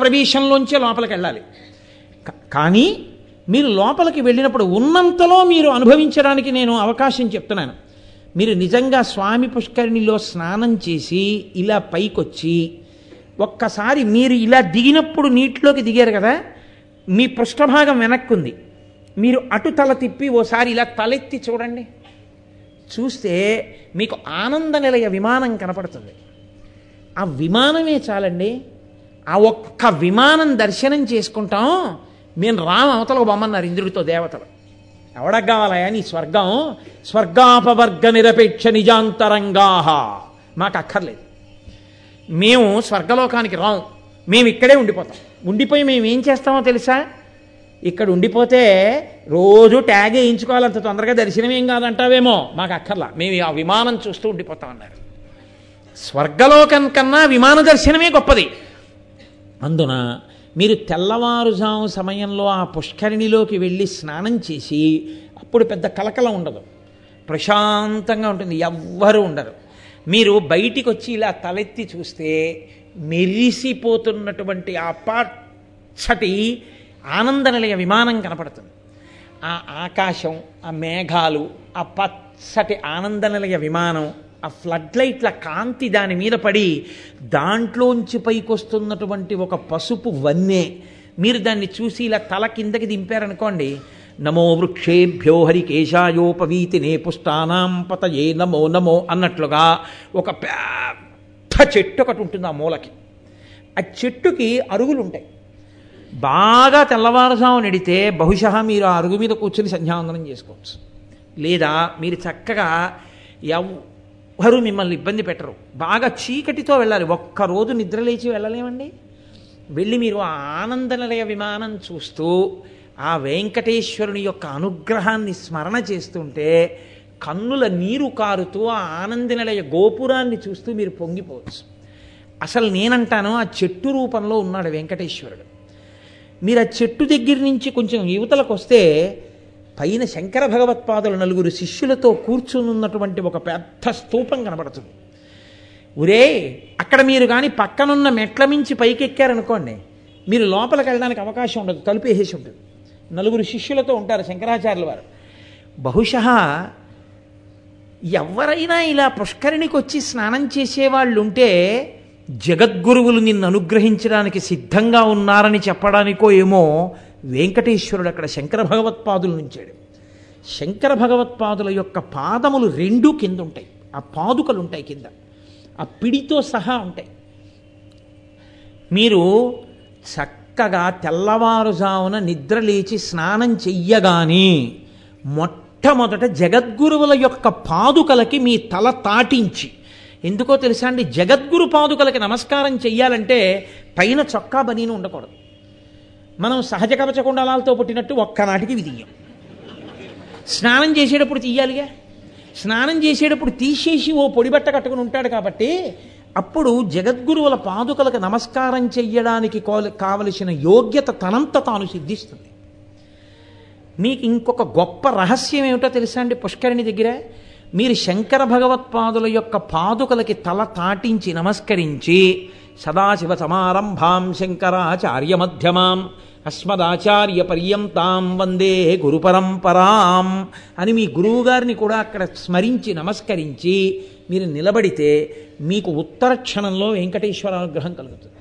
ప్రవేశంలోంచే లోపలికి వెళ్ళాలి. కానీ మీరు లోపలికి వెళ్ళినప్పుడు ఉన్నంతలో మీరు అనుభవించడానికి నేను అవకాశం చెప్తున్నాను. మీరు నిజంగా స్వామి పుష్కరిణిలో స్నానం చేసి ఇలా పైకొచ్చి ఒక్కసారి మీరు ఇలా దిగినప్పుడు నీటిలోకి దిగారు కదా మీ పృష్ఠభాగం వెనక్కుంది. మీరు అటు తల తిప్పి ఓసారి ఇలా తలెత్తి చూడండి. చూస్తే మీకు ఆనంద నిలయ విమానం కనపడుతుంది. ఆ విమానమే చాలండి. ఆ ఒక్క విమానం దర్శనం చేసుకుంటాం. మేము రామ అవతలకు బొమ్మన్నారు ఇంద్రుడితో దేవతలు. ఎవడకు కావాలయా నీ స్వర్గం? స్వర్గాపవర్గ నిరపేక్ష నిజాంతరంగాహ. మాకు అక్కర్లేదు. మేము స్వర్గలోకానికి రాం. మేము ఇక్కడే ఉండిపోతాం. ఉండిపోయి మేము ఏం చేస్తామో తెలుసా? ఇక్కడ ఉండిపోతే రోజు ట్యాగ్ వేయించుకోవాలంత తొందరగా దర్శనం ఏం కాదంటావేమో? మాకు అక్కర్లా. మేము ఆ విమానం చూస్తూ ఉండిపోతాం అన్నారు. స్వర్గలోకం కన్నా విమాన దర్శనమే గొప్పది. అందున మీరు తెల్లవారుజాము సమయంలో ఆ పుష్కరిణిలోకి వెళ్ళి స్నానం చేసి అప్పుడు పెద్ద కలకలం ఉండదు. ప్రశాంతంగా ఉంటుంది. ఎవ్వరూ ఉండరు. మీరు బయటికి వచ్చి ఇలా తలెత్తి చూస్తే మెరిసిపోతున్నటువంటి ఆ పచ్చటి ఆనందనిలయ విమానం కనపడుతుంది. ఆ ఆకాశం ఆ మేఘాలు ఆ పచ్చటి ఆనందనిలయ విమానం ఆ ఫ్లడ్ లైట్ల కాంతి దాని మీద పడి దాంట్లోంచి పైకొస్తున్నటువంటి ఒక పసుపు వన్నె. మీరు దాన్ని చూసి ఇలా తల కిందకి దింపారనుకోండి. నమో వృక్షేభ్యో హరికేశాయోపవీతినే పుష్టానాం పతయే నమో నమో అన్నట్లుగా ఒక పెద్ద చెట్టు ఒకటి ఉంటుంది ఆ మూలకి. ఆ చెట్టుకి అరుగులు ఉంటాయి. బాగా తెల్లవారుజాము నడితే బహుశా మీరు ఆ అరుగు మీద కూర్చొని సంధ్యావందనం చేసుకోవచ్చు. లేదా మీరు చక్కగా ఎవ్వరూ మిమ్మల్ని ఇబ్బంది పెట్టరు. బాగా చీకటితో వెళ్ళాలి. ఒక్కరోజు నిద్రలేచి వెళ్ళలేమండి? వెళ్ళి మీరు ఆ ఆనందనిలయ విమానం చూస్తూ ఆ వెంకటేశ్వరుని యొక్క అనుగ్రహాన్ని స్మరణ చేస్తుంటే కన్నుల నీరు కారుతూ ఆ ఆనందనిలయ గోపురాన్ని చూస్తూ మీరు పొంగిపోవచ్చు. అసలు నేనంటాను ఆ చెట్టు రూపంలో ఉన్నాడు వెంకటేశ్వరుడు. మీరు ఆ చెట్టు దగ్గర నుంచి కొంచెం యువతలకు వస్తే పైన శంకర భగవత్పాదుల నలుగురు శిష్యులతో కూర్చుని ఉన్నటువంటి ఒక పెద్ద స్తూపం కనబడుతుంది. ఒరే అక్కడ మీరు కానీ పక్కనున్న మెట్ల మించి పైకెక్కారనుకోండి మీరు లోపలికి వెళ్ళడానికి అవకాశం ఉండదు తలుపేసేసి ఉంటుంది. నలుగురు శిష్యులతో ఉంటారు శంకరాచార్యుల వారు. బహుశా ఎవరైనా ఇలా పుష్కరిణికి వచ్చి స్నానం చేసేవాళ్ళు ఉంటే జగద్గురువులు నిన్ను అనుగ్రహించడానికి సిద్ధంగా ఉన్నారని చెప్పడానికో ఏమో వెంకటేశ్వరుడు అక్కడ శంకర భగవత్పాదులు నుంచాడు శంకర భగవత్పాదుల యొక్క పాదములు రెండు కింద ఉంటాయి ఆ పాదుకలు ఉంటాయి కింద. ఆ పిడితో సహా ఉంటాయి. మీరు చక్కగా తెల్లవారుజామున నిద్ర లేచి స్నానం చెయ్యగానే మొట్టమొదట జగద్గురువుల యొక్క పాదుకలకి మీ తల తాటించి. ఎందుకో తెలుసా అండి? జగద్గురు పాదుకలకి నమస్కారం చెయ్యాలంటే పైన చొక్కా బనీను ఉండకూడదు. మనం సహజ కవచ కుండలాలతో పుట్టినట్టు ఒక్కనాటికి విధియం స్నానం చేసేటప్పుడు తీయాలిగా? స్నానం చేసేటప్పుడు తీసేసి ఓ పొడిబట్ట కట్టుకుని ఉంటాడు కాబట్టి అప్పుడు జగద్గురువుల పాదుకలకు నమస్కారం చెయ్యడానికి కావలసిన యోగ్యత తనంత తాను సిద్ధిస్తుంది. మీకు ఇంకొక గొప్ప రహస్యం ఏమిటో తెలుసా అండి పుష్కరిణి దగ్గర? మీరు శంకర భగవత్పాదుల యొక్క పాదుకలకి తల తాటించి నమస్కరించి సదాశివ సమారంభాం శంకరాచార్య మధ్యమాం అస్మదాచార్య పర్యంతాం వందే గురు పరంపరాం అని మీ గురువుగారిని కూడా అక్కడ స్మరించి నమస్కరించి మీరు నిలబడితే మీకు ఉత్తర క్షణంలో వెంకటేశ్వర అనుగ్రహం కలుగుతుంది.